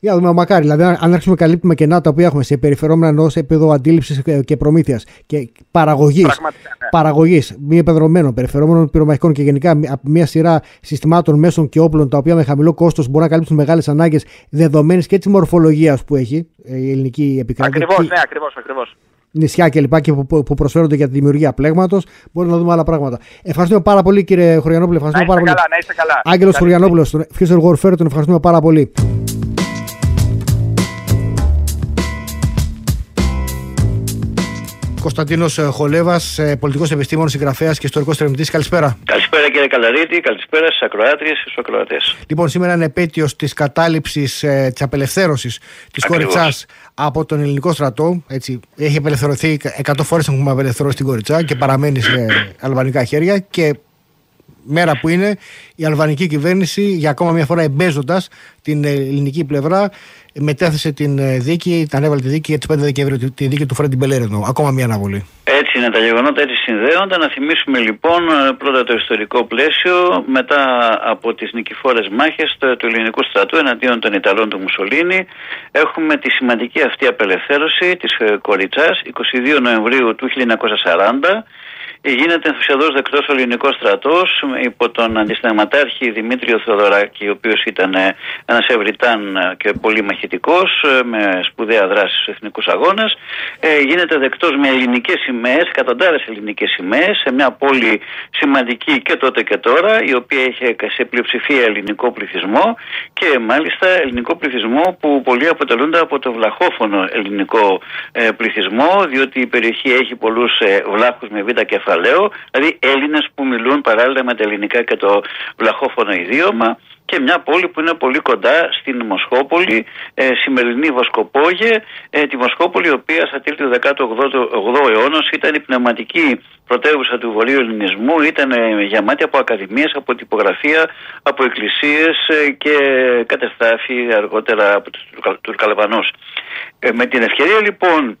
Για δούμε, μακάρι. Δηλαδή, αν αρχίσουμε καλύπτουμε κενά τα οποία έχουμε σε περιφερόμενα ενός επίπεδο αντίληψης και προμήθειας και παραγωγής. Ναι. Παραγωγής μη επεδρομένων, περιφερόμενων πυρομαχικών και γενικά από μια σειρά συστημάτων μέσων και όπλων τα οποία με χαμηλό κόστος μπορούν να καλύψουν μεγάλες ανάγκες δεδομένης και της μορφολογίας που έχει ε, η ελληνική επικράτεια. Ακριβώς, ναι, ακριβώς. Ακριβώς νησιά κλπ. Και που, που προσφέρονται για τη δημιουργία πλέγματος. Μπορούμε να δούμε άλλα πράγματα. Ευχαριστούμε πάρα πολύ, κύριε Χωριανόπουλο. Ευχαριστούμε να πάρα καλά, πολύ. Να είστε καλά. Άγγελος Χωριανόπουλος, τον Future Warfare, τον ευχαριστούμε πάρα πολύ. Κωνσταντίνος ε, Χολέβας, ε, πολιτικός επιστήμονο, συγγραφέας και ιστορικός ερευνητής. Καλησπέρα. Καλησπέρα κύριε Καλαρίτη, καλησπέρα στις ακροάτριες και στους ακροατές. Λοιπόν, σήμερα είναι επέτειος της κατάληψης ε, της απελευθέρωσης της Κοριτσάς από τον ελληνικό στρατό. Έτσι, έχει απελευθερωθεί 100 φορές έχουμε απελευθερώσει την Κοριτσά και παραμένει σε αλβανικά χέρια. Και μέρα που είναι η αλβανική κυβέρνηση για ακόμα μια φορά εμπέζοντας την ελληνική πλευρά μετέθεσε την ε, δίκη, τα ανέβαλε τη δίκη για τις 5 Δεκεμβρίου, τη δίκη του Φρέντι Μπελέρεδο. Ακόμα μια αναβολή. Έτσι είναι τα γεγονότα, έτσι συνδέονται. Να θυμίσουμε λοιπόν ε, πρώτα το ιστορικό πλαίσιο, μετά από τις νικηφόρες μάχες του ελληνικού στρατού εναντίον των Ιταλών του Μουσολίνη. Έχουμε τη σημαντική αυτή απελευθέρωση της ε, Κοριτσάς 22 Νοεμβρίου του 1940 γίνεται ενθουσιαδός δεκτός ο ελληνικός στρατός υπό τον αντισταγματάρχη Δημήτριο Θεοδωράκη, ο οποίος ήταν ε, ένας ευρυτάν ε, και πολύ μαχητικός, ε, με σπουδαία δράση στους εθνικούς αγώνες. γίνεται δεκτός με ελληνικές σημαίες, εκατοντάδες ελληνικές σημαίες, σε μια πόλη σημαντική και τότε και τώρα, η οποία είχε σε πλειοψηφία ελληνικό πληθυσμό και μάλιστα ελληνικό πληθυσμό που πολλοί αποτελούνται από το βλαχόφωνο ελληνικό πληθυσμό, διότι η περιοχή έχει πολλούς βλάχους με β' κεφαλαία δηλαδή Έλληνες που μιλούν παράλληλα με τα ελληνικά και το βλαχόφωνο ιδίωμα και μια πόλη που είναι πολύ κοντά στην Μοσχόπολη, ε, σημερινή Βοσκοπόγε, ε, τη Μοσχόπολη η οποία στα τέλη του 18ου αιώνα ήταν η πνευματική πρωτεύουσα του βορείου ελληνισμού, ήταν ε, γεμάτη από ακαδημίες, από τυπογραφία, από εκκλησίες ε, και κατεστάφη αργότερα από τους Τουρκαλαβανούς. Ε, με την ευκαιρία λοιπόν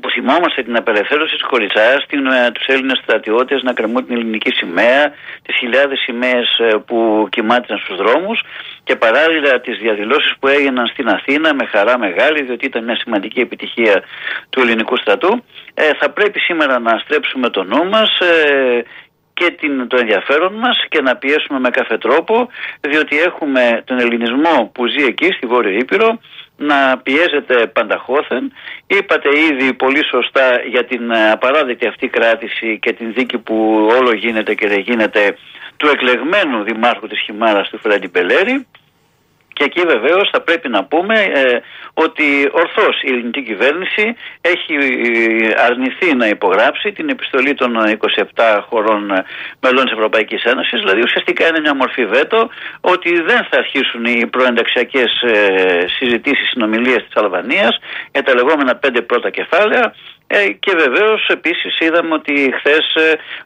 που θυμόμαστε την απελευθέρωση της Κοριτσά, ε, τους Έλληνες στρατιώτες να κρεμούν την ελληνική σημαία, τις χιλιάδες σημαίες ε, που κοιμάτισαν στους δρόμους και παράλληλα τις διαδηλώσεις που έγιναν στην Αθήνα με χαρά μεγάλη, διότι ήταν μια σημαντική επιτυχία του ελληνικού στρατού. Ε, θα πρέπει σήμερα να στρέψουμε το νου μας ε, και την, το ενδιαφέρον μας και να πιέσουμε με κάθε τρόπο διότι έχουμε τον ελληνισμό που ζει εκεί στη Βόρεια Ήπειρο να πιέζεται πανταχώθεν. Είπατε ήδη πολύ σωστά για την ε, απαράδεκτη αυτή κράτηση και την δίκη που όλο γίνεται και δεν γίνεται του εκλεγμένου δημάρχου της Χιμάρας του Φρέντι Πελέρη και εκεί βεβαίως θα πρέπει να πούμε ε, ότι ορθώς η ελληνική κυβέρνηση έχει ε, αρνηθεί να υπογράψει την επιστολή των 27 χωρών ε, μελών της Ευρωπαϊκής Ένωσης, δηλαδή ουσιαστικά είναι μια μορφή βέτο ότι δεν θα αρχίσουν οι προενταξιακές ε, συζητήσεις, συνομιλίες της Αλβανίας για τα λεγόμενα πέντε πρώτα κεφάλαια. Και βεβαίως επίσης είδαμε ότι χθες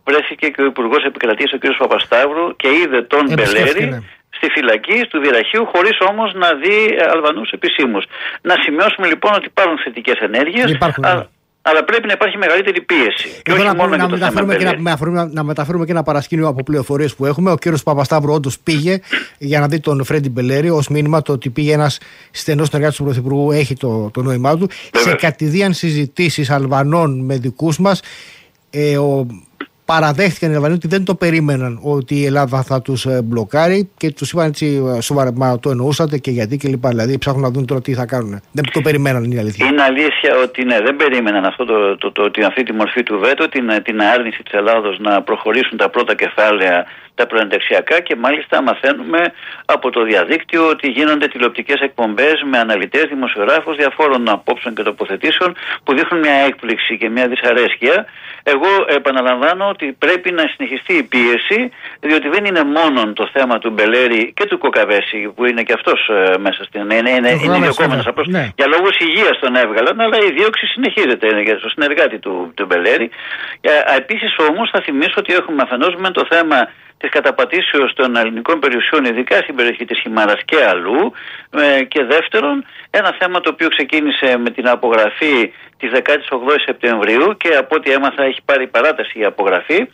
βρέθηκε και ο Υπουργός Επικρατείας, ο κ. Παπασταύρου, και είδε τον Μπελέρη ναι στη φυλακή του Βυραχείου χωρίς όμως να δει ε, Αλβανούς επισήμου. Να σημειώσουμε λοιπόν ότι υπάρχουν θετικές ενέργειες. Ναι. Αλλά πρέπει να υπάρχει μεγαλύτερη πίεση. Και όχι να, μόνο να, μεταφέρουμε και να, να, μεταφέρουμε και ένα παρασκήνιο από πληροφορίες που έχουμε. Ο κύριος Παπασταύρου όντως πήγε για να δει τον Φρέντι Μπελέρη ως μήνυμα το ότι πήγε ένας στενός συνεργάτης του Πρωθυπουργού, έχει το, το νόημά του. Σε κατηδίαν συζητήσεις Αλβανών με δικούς μας, ε, ο παραδέχτηκαν οι Αλβανοί ότι δεν το περίμεναν ότι η Ελλάδα θα τους ε, μπλοκάρει και τους είπαν έτσι ε, σοβαρά, μα το εννοούσατε και γιατί και λοιπά. Δηλαδή ψάχνουν να δουν τώρα τι θα κάνουν. Δεν το περιμέναν, είναι αλήθεια. Είναι αλήθεια ότι ναι, δεν περίμεναν αυτό το, το, το, την, αυτή τη μορφή του βέτο, την, την άρνηση της Ελλάδος να προχωρήσουν τα πρώτα κεφάλαια τα προενταξιακά και μάλιστα μαθαίνουμε από το διαδίκτυο ότι γίνονται τηλεοπτικές εκπομπές με αναλυτές δημοσιογράφους διαφόρων απόψεων και τοποθετήσεων που δείχνουν μια έκπληξη και μια δυσαρέσκεια. Εγώ επαναλαμβάνω ότι πρέπει να συνεχιστεί η πίεση διότι δεν είναι μόνο το θέμα του Μπελέρη και του Κοκαβέση που είναι και αυτός ε, μέσα στην... Είναι, είναι, είναι διοκόμενος απλώς. Ναι. Για λόγους υγείας τον έβγαλαν αλλά η δίωξη συνεχίζεται είναι για το συνεργάτη του, του Μπελέρη. Ε, επίσης όμως θα θυμίσω ότι έχουμε αφενός με το θέμα της καταπατήσεως των ελληνικών περιουσιών, ειδικά στην περιοχή της Χιμάρας και αλλού. Ε, και δεύτερον, ένα θέμα το οποίο ξεκίνησε με την απογραφή της 18 Σεπτεμβρίου και από ό,τι έμαθα έχει πάρει παράταση η απογραφή.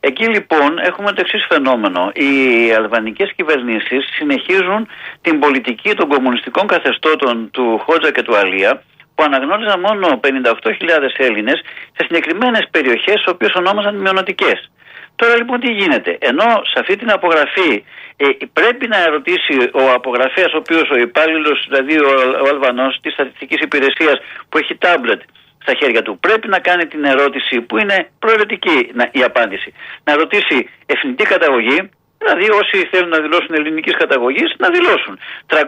Εκεί λοιπόν έχουμε το εξής φαινόμενο. Οι αλβανικές κυβερνήσεις συνεχίζουν την πολιτική των κομμουνιστικών καθεστώτων του Χότζα και του Αλία που αναγνώριζαν μόνο 58.000 Έλληνες σε συγκεκριμένες περιοχές, οι οποίες ονόμαζαν μειονοτικές. Τώρα λοιπόν τι γίνεται. Ενώ σε αυτή την απογραφή ε, πρέπει να ερωτήσει ο απογραφέας ο οποίος ο υπάλληλος, δηλαδή ο, ο Αλβανός της στατιστικής υπηρεσίας που έχει τάμπλετ στα χέρια του πρέπει να κάνει την ερώτηση που είναι προαιρετική η απάντηση. Να ρωτήσει εθνική καταγωγή, Δηλαδή όσοι θέλουν να δηλώσουν ελληνικής καταγωγής να δηλώσουν. 300.000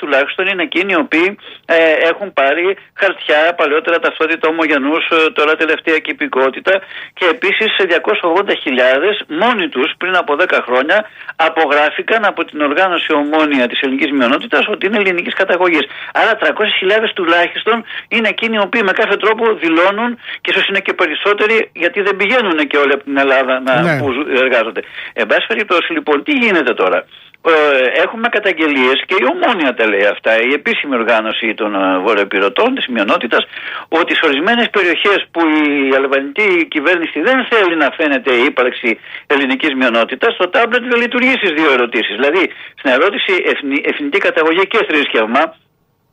τουλάχιστον είναι εκείνοι οι οποίοι ε, έχουν πάρει χαρτιά, παλαιότερα ταυτότητα ομογενούς, ε, τώρα τελευταία κυπικότητα και επίσης 280.000 μόνοι τους πριν από 10 χρόνια απογράφηκαν από την οργάνωση ομόνια της ελληνικής μειονότητας ότι είναι ελληνικής καταγωγής. Άρα 300.000 τουλάχιστον είναι εκείνοι οι οποίοι με κάθε τρόπο δηλώνουν και ίσως είναι και περισσότεροι γιατί δεν πηγαίνουν και όλοι από την Ελλάδα να, ναι. που εργάζονται. Εν πάση περιπτώσει λοιπόν τι γίνεται τώρα; Ε, έχουμε καταγγελίες και η ομόνια τα λέει αυτά, η επίσημη οργάνωση των ε, βορειοπυρωτών της μειονότητας, ότι σε ορισμένες περιοχές που η αλβανική κυβέρνηση δεν θέλει να φαίνεται η ύπαρξη ελληνικής μειονότητας, το τάμπλετ δεν λειτουργεί στις δύο ερωτήσεις. Δηλαδή, στην ερώτηση εθνική καταγωγή και θρησκεύμα,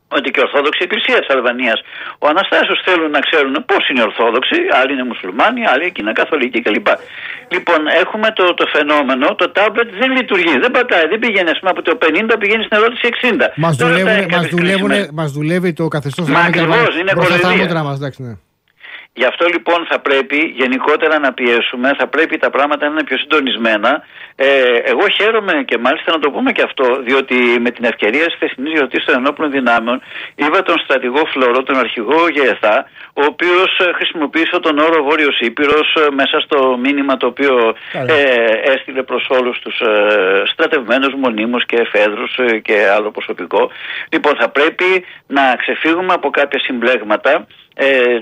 ότι και η Ορθόδοξη Εκκλησία της Αλβανίας. Ο Αναστάσιος θέλουν να ξέρουν πώς είναι οι Ορθόδοξοι, άλλοι είναι Μουσουλμάνοι, άλλοι είναι Καθολικοί κλπ. Λοιπόν, έχουμε το, το φαινόμενο, το τάμπλετ δεν λειτουργεί, δεν πατάει, δεν πηγαίνει πούμε, από το 50 πηγαίνει στην ερώτηση 60. Μας δουλεύουν, μας δουλεύει το καθεστώς Μα ακριβώς, είναι κοροϊδία. Μας, ναι. Γι' αυτό λοιπόν θα πρέπει γενικότερα να πιέσουμε, θα πρέπει τα πράγματα να είναι πιο συντονισμένα. Ε, εγώ χαίρομαι και μάλιστα να το πούμε και αυτό, διότι με την ευκαιρία της θεσινή γιορτής των ενόπλων δυνάμεων είδα τον στρατηγό Φλωρό, τον αρχηγό ΓΕΘΑ, ο οποίος ε, χρησιμοποίησε τον όρο Βόρειος Ήπειρος ε, μέσα στο μήνυμα το οποίο ε, έστειλε προς όλους τους ε, στρατευμένους μονίμους και εφέδρους ε, και άλλο προσωπικό. Λοιπόν, θα πρέπει να ξεφύγουμε από κάποια συμπλέγματα ε,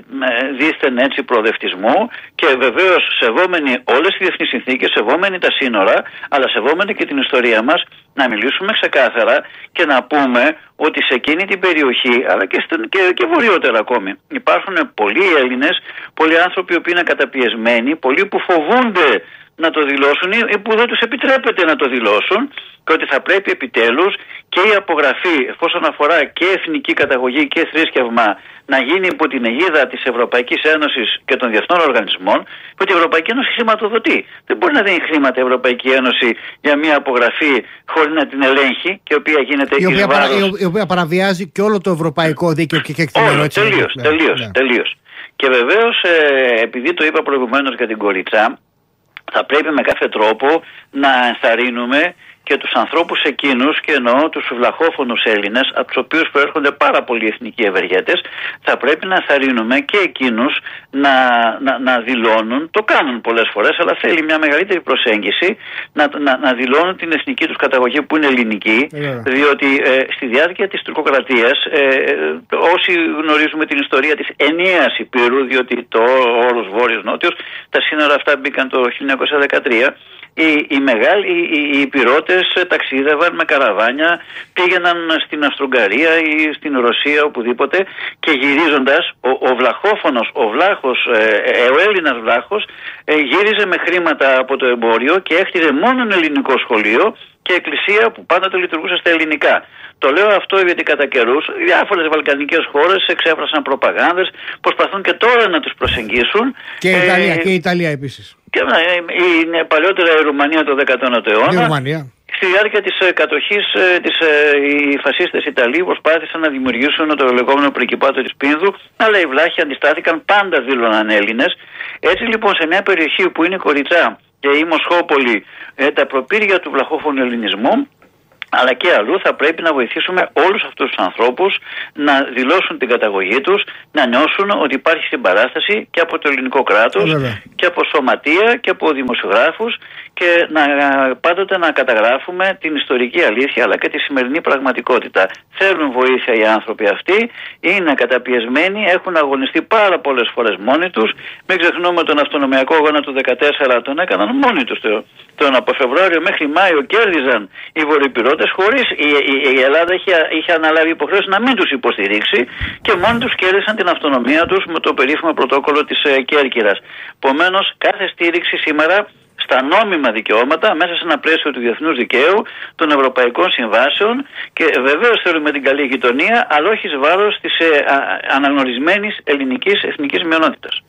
δίθεν έτσι προοδευτισμού και βεβαίως σεβόμενοι όλες τις διεθνείς συνθήκες, σεβόμενοι τα σύνορα αλλά σεβόμενοι και την ιστορία μας να μιλήσουμε ξεκάθαρα και να πούμε ότι σε εκείνη την περιοχή αλλά και, και, και βορειότερα ακόμη υπάρχουν πολλοί Έλληνες, πολλοί άνθρωποι που είναι καταπιεσμένοι, πολλοί που φοβούνται να το δηλώσουν ή που δεν τους επιτρέπεται να το δηλώσουν και ότι θα πρέπει επιτέλους και η απογραφή εφόσον αφορά και εθνική καταγωγή και θρήσκευμα να γίνει υπό την αιγίδα της Ευρωπαϊκής Ένωσης και των διεθνών οργανισμών και ότι η Ευρωπαϊκή Ένωση χρηματοδοτεί. Δεν μπορεί να δίνει χρήματα η Ευρωπαϊκή Ένωση για μια απογραφή χωρίς να την ελέγχει και η οποία γίνεται η οποία, παρα, η οποία παραβιάζει και όλο το ευρωπαϊκό δίκαιο και κεκτημένο. Τελείως, ναι, τελείως, ναι. τελείως. Και βεβαίως ε, επειδή το είπα προηγουμένως για την Κοριτσά θα πρέπει με κάθε τρόπο να ενθαρρύνουμε και τους ανθρώπους εκείνους και εννοώ τους βλαχόφωνους Έλληνες από τους οποίους προέρχονται πάρα πολλοί εθνικοί ευεργέτες θα πρέπει να θαρρύνουμε και εκείνους να, να, να δηλώνουν, το κάνουν πολλές φορές αλλά θέλει μια μεγαλύτερη προσέγγιση να, να, να δηλώνουν την εθνική τους καταγωγή που είναι ελληνική yeah. διότι ε, στη διάρκεια της τουρκοκρατίας ε, όσοι γνωρίζουμε την ιστορία της ενιαίας Υπήρου διότι το όρος Βόρειος Νότιος τα σύνορα αυτά μπήκαν το 1913 οι, οι μεγάλοι οι, οι ταξίδευαν με καραβάνια, πήγαιναν στην Αστρογκαρία ή στην Ρωσία οπουδήποτε και γυρίζοντας ο, ο βλαχόφωνος, ο βλάχος, ε, ε, ο Έλληνας βλάχος ε, γύριζε με χρήματα από το εμπόριο και έχτιζε μόνο ελληνικό σχολείο και εκκλησία που πάντοτε λειτουργούσε στα ελληνικά. Το λέω αυτό γιατί κατά καιρούς διάφορες βαλκανικές χώρες εξέφρασαν προπαγάνδες, προσπαθούν και τώρα να τους προσεγγίσουν. Και η Ιταλία, ε, και η Ιταλία επίσης. Και είναι παλιότερα η Ρουμανία το 19ο αιώνα. Η Ρουμανία. Στη διάρκεια της ε, κατοχής, ε, ε, οι φασίστες Ιταλοί προσπάθησαν να δημιουργήσουν το λεγόμενο πρικυπάτο της Πίνδου, αλλά οι βλάχοι αντιστάθηκαν, πάντα δήλωναν Έλληνες. Έτσι λοιπόν σε μια περιοχή που είναι Κοριτσά και η Μοσχόπολη, τα προπήρια του βλαχόφωνου ελληνισμού, αλλά και αλλού θα πρέπει να βοηθήσουμε όλους αυτούς τους ανθρώπους να δηλώσουν την καταγωγή τους, να νιώσουν ότι υπάρχει συμπαράσταση και από το ελληνικό κράτος και από σωματεία και από δημοσιογράφους και να, πάντοτε να καταγράφουμε την ιστορική αλήθεια αλλά και τη σημερινή πραγματικότητα. Θέλουν βοήθεια οι άνθρωποι αυτοί, είναι καταπιεσμένοι, έχουν αγωνιστεί πάρα πολλές φορές μόνοι τους. Μην ξεχνούμε τον αυτονομιακό αγώνα του 2014 τον έκαναν μόνοι τους. Τον από Φεβρουάριο μέχρι Μάιο κέρδιζαν οι βορειοπυρώτες χωρίς η, η, η Ελλάδα είχε, είχε αναλάβει υποχρέωση να μην τους υποστηρίξει και μόνοι τους κέρδισαν την αυτονομία τους με το περίφημο πρωτόκολλο της ε, Κέρκυρας. Επομένως, κάθε στήριξη σήμερα στα νόμιμα δικαιώματα μέσα σε ένα πλαίσιο του διεθνούς δικαίου, των ευρωπαϊκών συμβάσεων και βεβαίως θέλουμε την καλή γειτονία αλλά όχι εις βάρος της ε, αναγνωρισμένης ελληνικής εθνικής μειονότητας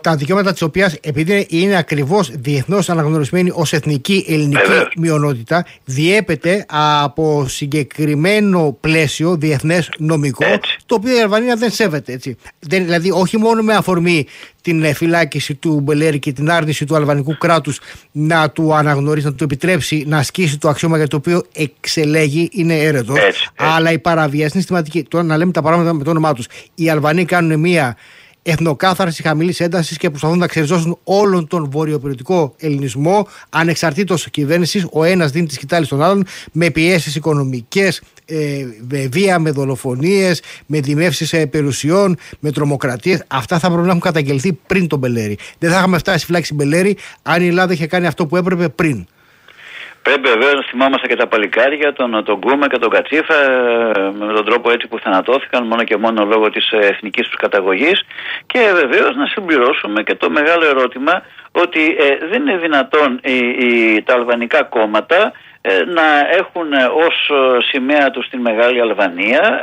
τα δικαιώματα της οποίας επειδή είναι ακριβώς διεθνώς αναγνωρισμένη ως εθνική ελληνική μειονότητα, διέπεται από συγκεκριμένο πλαίσιο διεθνές νομικό, το οποίο η Αλβανία δεν σέβεται. Έτσι. Δεν, δηλαδή, όχι μόνο με αφορμή την φυλάκιση του Μπελέρη και την άρνηση του αλβανικού κράτους να του αναγνωρίσει, να του επιτρέψει να ασκήσει το αξίωμα για το οποίο εξελέγει, είναι έρετος. Αλλά η παραβίαση είναι συστηματική. Τώρα να λέμε τα πράγματα με το όνομά τους. Οι Αλβανοί κάνουν μία εθνοκάθαρσης χαμηλής έντασης και προσπαθούν να ξεριζώσουν όλον τον βορειοπηρετικό ελληνισμό ανεξαρτήτως κυβέρνησης. Ο ένας δίνει τη σκητάλη στον άλλον με πιέσεις οικονομικές, ε, με βία, με δολοφονίες, με δημεύσεις ε, περιουσιών, με τρομοκρατίες. Αυτά θα πρέπει να έχουν καταγγελθεί πριν τον Μπελέρη. Δεν θα είχαμε φτάσει φυλάξη Μπελέρη αν η Ελλάδα είχε κάνει αυτό που έπρεπε πριν. Πρέπει βεβαίω να θυμάμαστε και τα παλικάρια, τον, τον Γκούμα και τον Κατσίφα, με τον τρόπο έτσι που θανατώθηκαν μόνο και μόνο λόγω της εθνικής τους καταγωγής. Και βεβαίως να συμπληρώσουμε και το μεγάλο ερώτημα ότι ε, δεν είναι δυνατόν οι, τα αλβανικά κόμματα ε, να έχουν ε, ως ε, σημαία τους την Μεγάλη Αλβανία.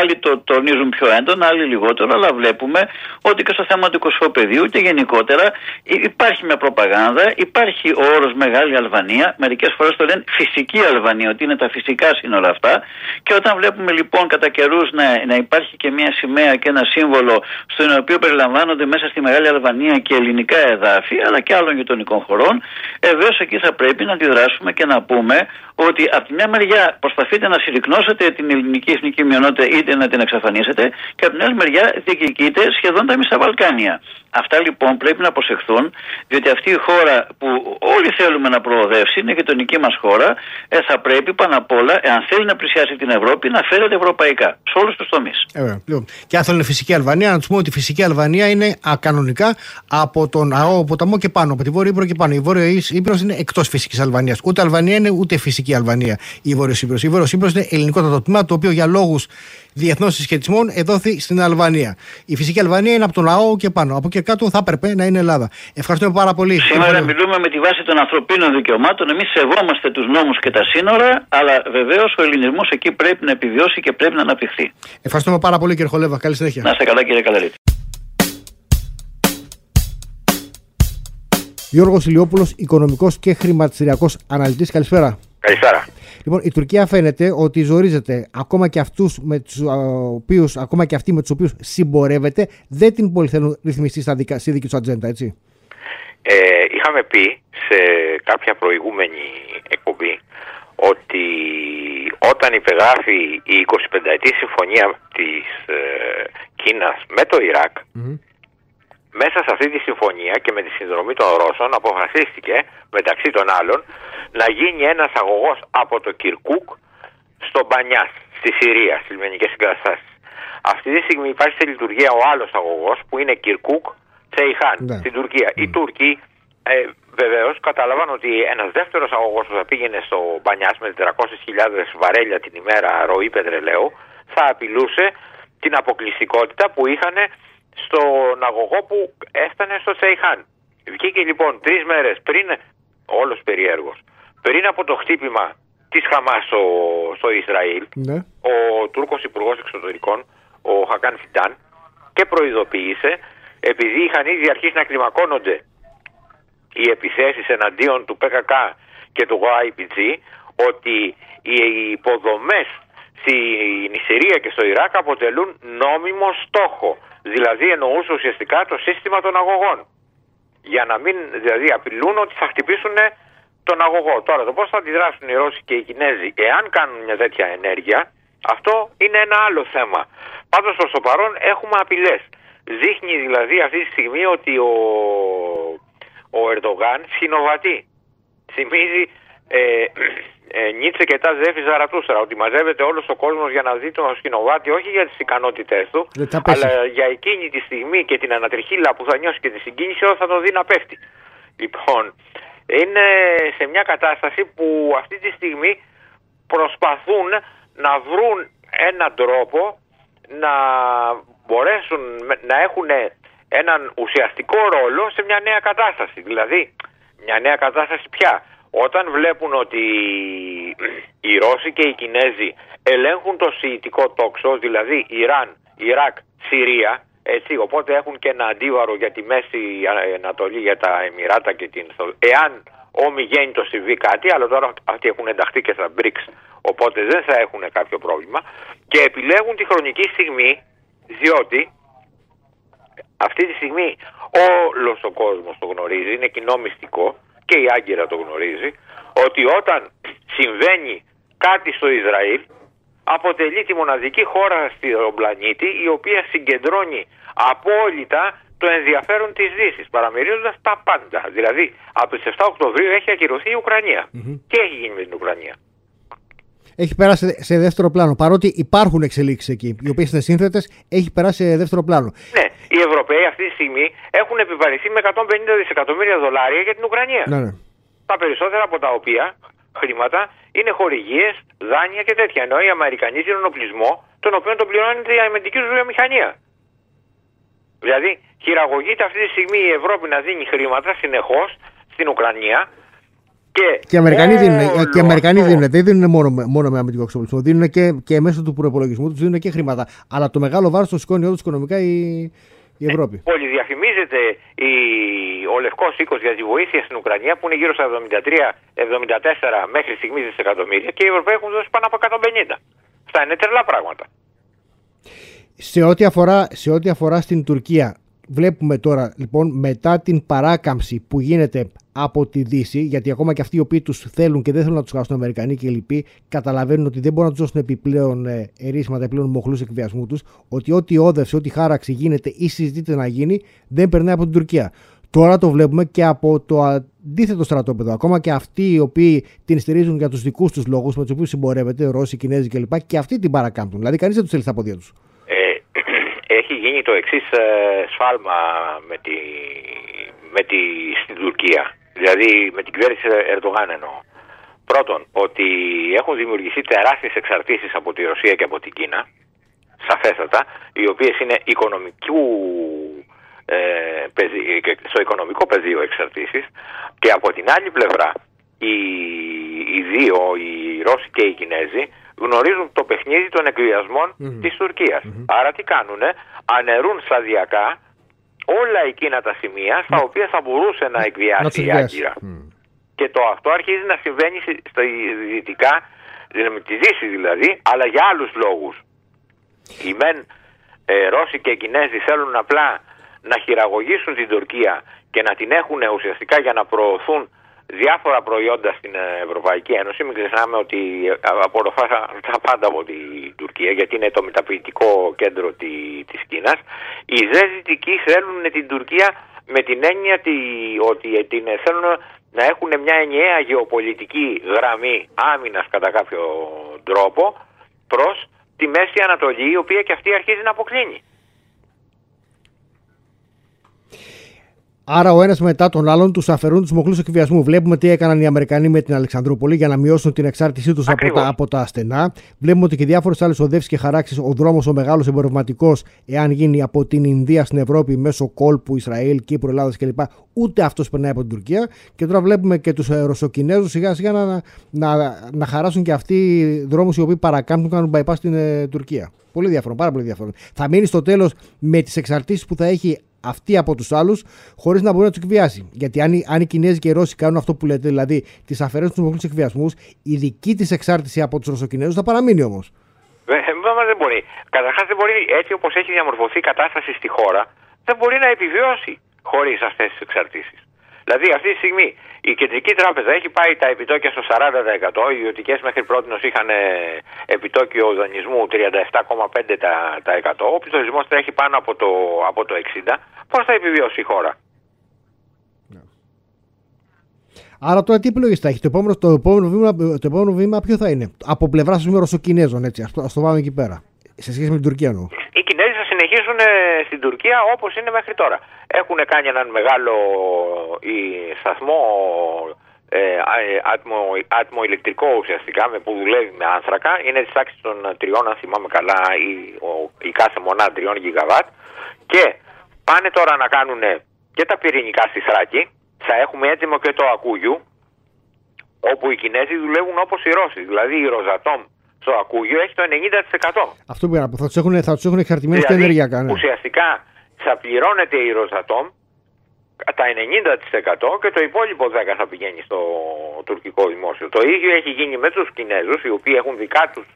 Άλλοι το τονίζουν πιο έντονα, άλλοι λιγότερο αλλά βλέπουμε ότι και στο θέμα του κοσμοπεδίου και γενικότερα υπάρχει μια προπαγάνδα υπάρχει ο όρος Μεγάλη Αλβανία. Μερικές φορές το λένε φυσική Αλβανία ότι είναι τα φυσικά σύνορα αυτά. Και όταν βλέπουμε λοιπόν κατά καιρούς να, να υπάρχει και μια σημαία και ένα σύμβολο στο οποίο περιλαμβάνονται μέσα στη Μεγάλη Αλβανία και ελληνικά εδάφη αλλά και άλλων γειτονικών χωρών ευαίως εκεί θα πρέπει να αντιδράσουμε και να πούμε μπορούμε ότι από τη μια μεριά προσπαθείτε να συρρυκνώσετε την ελληνική εθνική μειονότητα είτε να την εξαφανίσετε και από την άλλη μεριά διεκδικείτε σχεδόν τα μισά Βαλκάνια. Αυτά λοιπόν πρέπει να προσεχθούν, διότι αυτή η χώρα που όλοι θέλουμε να προοδεύσει, είναι η γειτονική μας χώρα, ε, θα πρέπει πάνω απ' όλα, εάν θέλει να πλησιάσει την Ευρώπη, να φέρεται ευρωπαϊκά σε όλους τους τομείς. Ε, λοιπόν. Και αν θέλουν φυσική Αλβανία, να τους πούμε ότι η φυσική Αλβανία είναι ακανονικά από τον ΑΟ ποταμό και πάνω, από τη Βόρεια Ήπειρο και πάνω. Η Βόρεια Ήπειρος είναι εκτός φυσικής Αλβανίας. Ούτε Αλβανία είναι ούτε φυσική Αλβανία η Βόρεια Ήπειρος. Η Βόρεια Ήπειρος είναι ελληνικό τμήμα, το οποίο για λόγους διεθνών συσχετισμών εδόθη στην Αλβανία. Η φυσική Αλβανία είναι από τον λαό και πάνω. Από και κάτω θα έπρεπε να είναι Ελλάδα. Ευχαριστούμε πάρα πολύ. Σήμερα μιλούμε με τη βάση των ανθρωπίνων δικαιωμάτων. Εμείς σεβόμαστε τους νόμους και τα σύνορα, αλλά βεβαίως ο ελληνισμός εκεί πρέπει να επιβιώσει και πρέπει να αναπτυχθεί. Ευχαριστούμε πάρα πολύ κύριε Χολέβα. Καλή συνέχεια. Να είστε καλά κύριε Καλαρίτη. Γιώργος Ηλιόπουλος, οικονομικός και χρηματιστηριακός αναλυτής. Καλησπέρα. Καλησπέρα. Λοιπόν, η Τουρκία φαίνεται ότι ζορίζεται ακόμα και, αυτούς με τους, οποίους, ακόμα και αυτοί με τους οποίους συμπορεύεται, δεν την πολύ θέλουν ρυθμιστεί στα δικα, στη δική τους ατζέντα, έτσι. Ε, είχαμε πει σε κάποια προηγούμενη εκπομπή ότι όταν υπεγράφει η 25η συμφωνία της ε, Κίνας με το ιρακ μέσα σε αυτή τη συμφωνία και με τη συνδρομή των Ρώσων αποφασίστηκε μεταξύ των άλλων να γίνει ένας αγωγός από το Κυρκούκ στο Μπανιάς, στη Συρία, στις λιμενικές συγκαταστάσεις. Αυτή τη στιγμή υπάρχει σε λειτουργία ο άλλος αγωγός που είναι Κυρκούκ Τσεϊχάν ναι. στην Τουρκία. Οι ναι. Τούρκοι ε, βεβαίως κατάλαβαν ότι ένας δεύτερος αγωγός που θα πήγαινε στο Μπανιάς με 400.000 βαρέλια την ημέρα ροή πετρελαίου θα απειλούσε την αποκλειστικότητα που είχαν στον αγωγό που έφτανε στο Τσεϊχάν. Βγήκε λοιπόν τρεις μέρες πριν, όλος περιέργως, πριν από το χτύπημα της Χαμάς στο, στο Ισραήλ, ναι. ο Τούρκος Υπουργός Εξωτερικών, ο Χακάν Φιντάν, και προειδοποίησε, επειδή είχαν ήδη αρχίσει να κλιμακώνονται οι επιθέσεις εναντίον του ΠΚΚ και του YPG, ότι οι υποδομές στην Συρία και στο Ιράκ αποτελούν νόμιμο στόχο. Δηλαδή εννοούσε ουσιαστικά το σύστημα των αγωγών. Για να μην δηλαδή απειλούν ότι θα χτυπήσουν τον αγωγό. Τώρα, το πώς θα αντιδράσουν οι Ρώσοι και οι Κινέζοι εάν κάνουν μια τέτοια ενέργεια, αυτό είναι ένα άλλο θέμα. Πάντως προς το παρόν έχουμε απειλές. Δείχνει δηλαδή αυτή τη στιγμή ότι ο, ο Ερντογάν σχηνοβατεί. Θυμίζει ε, ε, Νίτσε και τα Ζέφη Ζαρατούστρα, ότι μαζεύεται όλος ο κόσμος για να δει τον σκηνοβάτη όχι για τις ικανότητές του, αλλά για εκείνη τη στιγμή και την ανατριχίλα που θα νιώσει και τη συγκίνηση όταν θα τον δει να πέφτει. Λοιπόν, είναι σε μια κατάσταση που αυτή τη στιγμή προσπαθούν να βρουν έναν τρόπο να μπορέσουν να έχουν έναν ουσιαστικό ρόλο σε μια νέα κατάσταση. Δηλαδή, μια νέα κατάσταση πια. Όταν βλέπουν ότι οι Ρώσοι και οι Κινέζοι ελέγχουν το σιητικό τόξο, δηλαδή Ιράν, Ιράκ, Συρία, έτσι, οπότε έχουν και ένα αντίβαρο για τη Μέση Ανατολή, για τα Εμμυράτα και την Εάν το συμβεί κάτι, αλλά τώρα αυτοί έχουν ενταχθεί και στα BRICS, οπότε δεν θα έχουν κάποιο πρόβλημα. Και επιλέγουν τη χρονική στιγμή διότι αυτή τη στιγμή όλος ο κόσμος το γνωρίζει, είναι κοινό μυστικό και η Άγκυρα το γνωρίζει, ότι όταν συμβαίνει κάτι στο Ισραήλ αποτελεί τη μοναδική χώρα στον πλανήτη η οποία συγκεντρώνει απόλυτα το ενδιαφέρον της Δύσης, παραμερίζοντας τα πάντα. Δηλαδή, από τις 7 Οκτωβρίου έχει ακυρωθεί η ουκρανια Τι έχει γίνει με την Ουκρανία έχει περάσει σε δεύτερο πλάνο. Παρότι υπάρχουν εξελίξεις εκεί, οι οποίες είναι σύνθετες, έχει περάσει σε δεύτερο πλάνο. Ναι, οι Ευρωπαίοι αυτή τη στιγμή έχουν επιβαρυνθεί με 150 δισεκατομμύρια δολάρια για την Ουκρανία. Ναι, ναι. Τα περισσότερα από τα οποία χρήματα είναι χορηγίες, δάνεια και τέτοια. Ενώ οι Αμερικανοί δίνουν οπλισμό, τον οποίο τον πληρώνει η αμυντική τους βιομηχανία. Δηλαδή, χειραγωγείται αυτή τη στιγμή η Ευρώπη να δίνει χρήματα συνεχώς στην Ουκρανία και, και οι Αμερικανοί, δίνουν, και οι Αμερικανοί δίνουν, δεν δίνουν μόνο, μόνο με αμυντικό εξοπλισμό, δίνουν και, και μέσω του προπολογισμού τους δίνουν και χρήματα. Αλλά το μεγάλο βάρος το σηκώνει όντω οικονομικά η, η Ευρώπη. Ε, διαφημίζεται η, ο Λευκός Οίκος για τη βοήθεια στην Ουκρανία που είναι γύρω στα 73-74 μέχρι στιγμής δισεκατομμύρια και οι Ευρωπαίοι έχουν δώσει πάνω από 150. Αυτά είναι τρελά πράγματα. Σε ό,τι αφορά, σε ό,τι αφορά στην Τουρκία, βλέπουμε τώρα λοιπόν μετά την παράκαμψη που γίνεται από τη Δύση, γιατί ακόμα και αυτοί οι οποίοι τους θέλουν και δεν θέλουν να τους χάσουν οι Αμερικανοί και οι λοιποί, καταλαβαίνουν ότι δεν μπορούν να τους δώσουν επιπλέον ε, ερίσματα, επιπλέον μοχλούς εκβιασμού τους, ότι ό,τι όδευση, ό,τι χάραξη γίνεται ή συζητείται να γίνει, δεν περνάει από την Τουρκία. Τώρα το βλέπουμε και από το αντίθετο στρατόπεδο. Ακόμα και αυτοί οι οποίοι την στηρίζουν για τους δικούς τους λόγους, με τους οποίους συμπορεύεται, Ρώσοι, Κινέζοι κλπ. Και αυτοί την παρακάμπτουν. Δηλαδή, κανείς δεν τους θέλει στα πόδια τους [CLEARS THROAT] έχει γίνει το εξής ε, σφάλμα με τη, με τη, στην Τουρκία. Δηλαδή με την κυβέρνηση Ερντογάν εννοώ. Πρώτον, ότι έχουν δημιουργηθεί τεράστιες εξαρτήσεις από τη Ρωσία και από την Κίνα, σαφέστατα, οι οποίες είναι οικονομικού, ε, στο οικονομικό πεδίο εξαρτήσεις και από την άλλη πλευρά οι, οι δύο, οι Ρώσοι και οι Κινέζοι, γνωρίζουν το παιχνίδι των εκβιασμών mm-hmm. της τουρκιας Άρα τι κάνουνε, αναιρούν σταδιακά όλα εκείνα τα σημεία στα οποία θα μπορούσε να εκβιάσει η Άγκυρα. Και το αυτό αρχίζει να συμβαίνει στα δυτικά, με τη Δύση δηλαδή, αλλά για άλλους λόγους. Οι μεν ε, Ρώσοι και Κινέζοι θέλουν απλά να χειραγωγήσουν την Τουρκία και να την έχουν ουσιαστικά για να προωθούν διάφορα προϊόντα στην ε, Ευρωπαϊκή Ένωση. Μην ξεχνάμε ότι ε, απορροφά τα πάντα από την Τουρκία, γιατί είναι το μεταποιητικό κέντρο της Κίνας. Οι δε δυτικοί θέλουν την Τουρκία με την έννοια ότι την θέλουν να έχουν μια ενιαία γεωπολιτική γραμμή άμυνας κατά κάποιο τρόπο προς τη Μέση Ανατολή, η οποία και αυτή αρχίζει να αποκλίνει. Άρα ο ένας μετά τον άλλον τους αφαιρούν τους μοχλούς εκβιασμού. Βλέπουμε τι έκαναν οι Αμερικανοί με την Αλεξανδρούπολη για να μειώσουν την εξάρτησή τους από τα, από τα ασθενά. Βλέπουμε ότι και διάφορες άλλες οδεύσεις και χαράξεις, ο δρόμος ο μεγάλος εμπορευματικός, εάν γίνει από την Ινδία στην Ευρώπη μέσω κόλπου Ισραήλ, Κύπρου, Ελλάδα κλπ. Ούτε αυτός περνάει από την Τουρκία. Και τώρα βλέπουμε και τους Ρωσοκινέζους σιγά σιγά να, να, να χαράσουν και αυτοί δρόμους οι οποίοι παρακάμπτουν, κάνουν bypass στην ε, Τουρκία. Πολύ διάφορο, πάρα πολύ διάφορο. Θα μείνει στο τέλος με τις εξαρτήσεις που θα έχει αυτοί από τους άλλους, χωρίς να μπορεί να τους εκβιάσει. Γιατί αν, αν οι Κινέζοι και οι Ρώσοι κάνουν αυτό που λέτε, δηλαδή τις αφαιρέσουν τους μοχλού εκβιασμούς, η δική της εξάρτηση από τους Ρωσοκινέζους θα παραμείνει όμως. Βέβαια δεν μπορεί. Καταρχάς δεν μπορεί έτσι όπως έχει διαμορφωθεί η κατάσταση στη χώρα, δεν μπορεί να επιβιώσει χωρίς αυτές τις εξαρτήσεις. Δηλαδή αυτή τη στιγμή η κεντρική τράπεζα έχει πάει τα επιτόκια στο 40%, οι ιδιωτικές μέχρι πρώτη είχαν ε, επιτόκιο δανεισμού 37,5%, ο πληθωρισμός τρέχει πάνω από το, από το 60%. Πώς θα επιβιώσει η χώρα; Άρα τώρα τι επιλογές θα έχει, το επόμενο, το, επόμενο βήμα, το επόμενο βήμα ποιο θα είναι, από πλευράς των Ρωσοκινέζων, έτσι, ας το πάμε εκεί πέρα, σε σχέση με την Τουρκία εννοώ. Οι Κινέζοι θα συνεχίσουν ε, στην Τουρκία όπως είναι μέχρι τώρα. Έχουν κάνει έναν μεγάλο η, σταθμό ε, άτμο, άτμο-ηλεκτρικό ουσιαστικά με, που δουλεύει με άνθρακα. Είναι της τάξης των τριών, αν θυμάμαι καλά, η, ο, η κάθε μονάδα τριών γιγαβάτ. Και πάνε τώρα να κάνουν και τα πυρηνικά στη Θράκη θα έχουμε έτοιμο και το Ακούγιου, όπου οι Κινέζοι δουλεύουν όπως οι Ρώσοι. Δηλαδή η Ροζατόμ στο Ακούγιο έχει το 90%. Αυτό που θα τους έχουν, θα τους έχουν εξαρτημένου δηλαδή, ενεργειακά. Ναι. Ουσιαστικά θα πληρώνεται η Ροζατόμ τα 90% και το υπόλοιπο 10% θα πηγαίνει στο τουρκικό δημόσιο. Το ίδιο έχει γίνει με τους Κινέζους, οι οποίοι έχουν δικά τους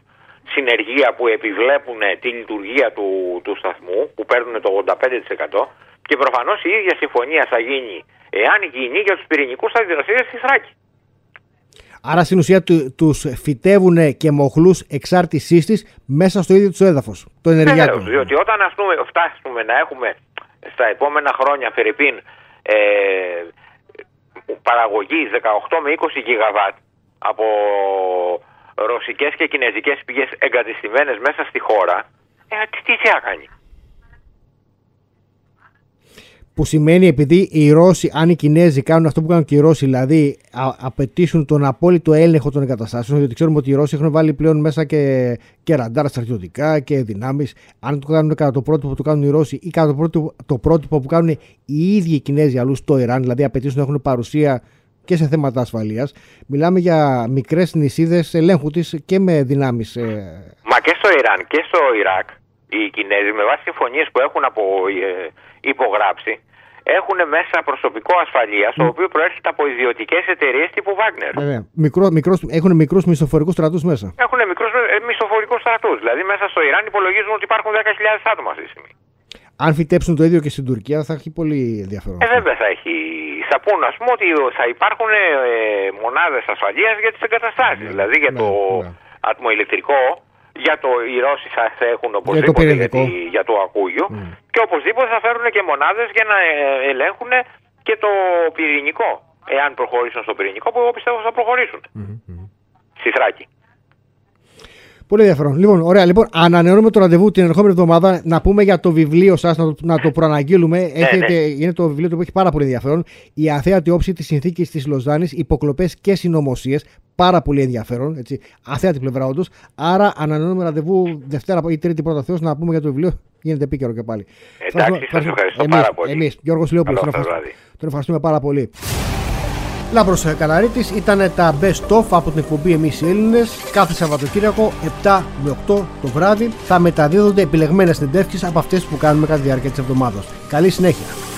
συνεργεία που επιβλέπουν τη λειτουργία του, του σταθμού, που παίρνουν το 85% και προφανώς η ίδια συμφωνία θα γίνει εάν γίνει για τους πυρηνικούς αντιδραστήρες στη Θράκη. Άρα στην ουσία του, τους φυτεύουν και μοχλούς εξάρτησής της μέσα στο ίδιο τους έδαφος, το ενεργειακό. Ναι, διότι όταν ας πούμε, φτάσουμε να έχουμε στα επόμενα χρόνια, Φερρυπίν, ε, παραγωγή 18 με 20 γιγαβάτ από ρωσικές και κινέζικες πηγές εγκατεστημένες μέσα στη χώρα, ε, τι, τι θα κάνει; Που σημαίνει επειδή οι Ρώσοι, αν οι Κινέζοι κάνουν αυτό που κάνουν και οι Ρώσοι, δηλαδή α, απαιτήσουν τον απόλυτο έλεγχο των εγκαταστάσεων, γιατί ξέρουμε ότι οι Ρώσοι έχουν βάλει πλέον μέσα και, και ραντάρ στρατιωτικά και δυνάμεις. Αν το κάνουν κατά το πρότυπο που το κάνουν οι Ρώσοι ή κατά το πρότυπο, το πρότυπο που κάνουν οι ίδιοι οι Κινέζοι αλλού στο Ιράν, δηλαδή απαιτήσουν να έχουν παρουσία και σε θέματα ασφαλείας. Μιλάμε για μικρές νησίδες ελέγχου της και με δυνάμεις. Ε... Μα και στο Ιράν και στο Ιράκ οι Κινέζοι με βάση συμφωνίε που έχουν από, ε, υπογράψει έχουν μέσα προσωπικό ασφαλείας, το οποίο προέρχεται από ιδιωτικές εταιρείες τύπου Wagner. Βέβαια. Μικρό, μικρός, έχουν μικρούς μισθοφορικούς στρατούς μέσα. Έχουν μικρούς ε, μισθοφορικούς στρατούς. Δηλαδή μέσα στο Ιράν υπολογίζουν ότι υπάρχουν 10.000 άτομα αυτή τη στιγμή. Αν φυτέψουν το ίδιο και στην Τουρκία θα έχει πολύ ενδιαφέρον. Ε, βέβαια θα έχει. Θα πούν, ας πούμε, ότι θα υπάρχουν ε, μονάδες ασφαλείας για τις εγκαταστάσεις. Ναι, δηλαδή για ναι, το ναι. ατμοηλεκτρικό για το, οι Ρώσοι θα έχουν οπωσδήποτε για το, για το ακούγιο mm. και οπωσδήποτε θα φέρουν και μονάδες για να ε, ελέγχουν και το πυρηνικό εάν προχωρήσουν στο πυρηνικό που εγώ πιστεύω θα προχωρήσουν mm-hmm. στη Θράκη. Πολύ ενδιαφέρον. Λοιπόν, ωραία. Λοιπόν, ανανεώνουμε το ραντεβού την ερχόμενη εβδομάδα να πούμε για το βιβλίο σας, να, το, να το προαναγγείλουμε. Ναι, Έχετε, ναι. Είναι το βιβλίο που έχει πάρα πολύ ενδιαφέρον. Η αθέατη όψη της συνθήκης της Λοζάνης, υποκλοπές και συνωμοσίες. Πάρα πολύ ενδιαφέρον. Έτσι. Αθέατη πλευρά όντως. Άρα, ανανεώνουμε ραντεβού Δευτέρα ή Τρίτη πρώτα Θεός να πούμε για το βιβλίο. Γίνεται επίκαιρο και πάλι. Εντάξει, σας ευχαριστώ πάρα πολύ. Εμείς, Γιώργος Λιόπουλο, τον ευχαριστούμε πάρα πολύ. Λάμπρος Καναρίτης ήταν τα best of από την εκπομπή Εμείς οι Έλληνες κάθε Σαββατοκύριακο 7 με 8 το βράδυ θα μεταδίδονται επιλεγμένες συνεντεύξεις από αυτές που κάνουμε κατά τη διάρκεια της εβδομάδας. Καλή συνέχεια!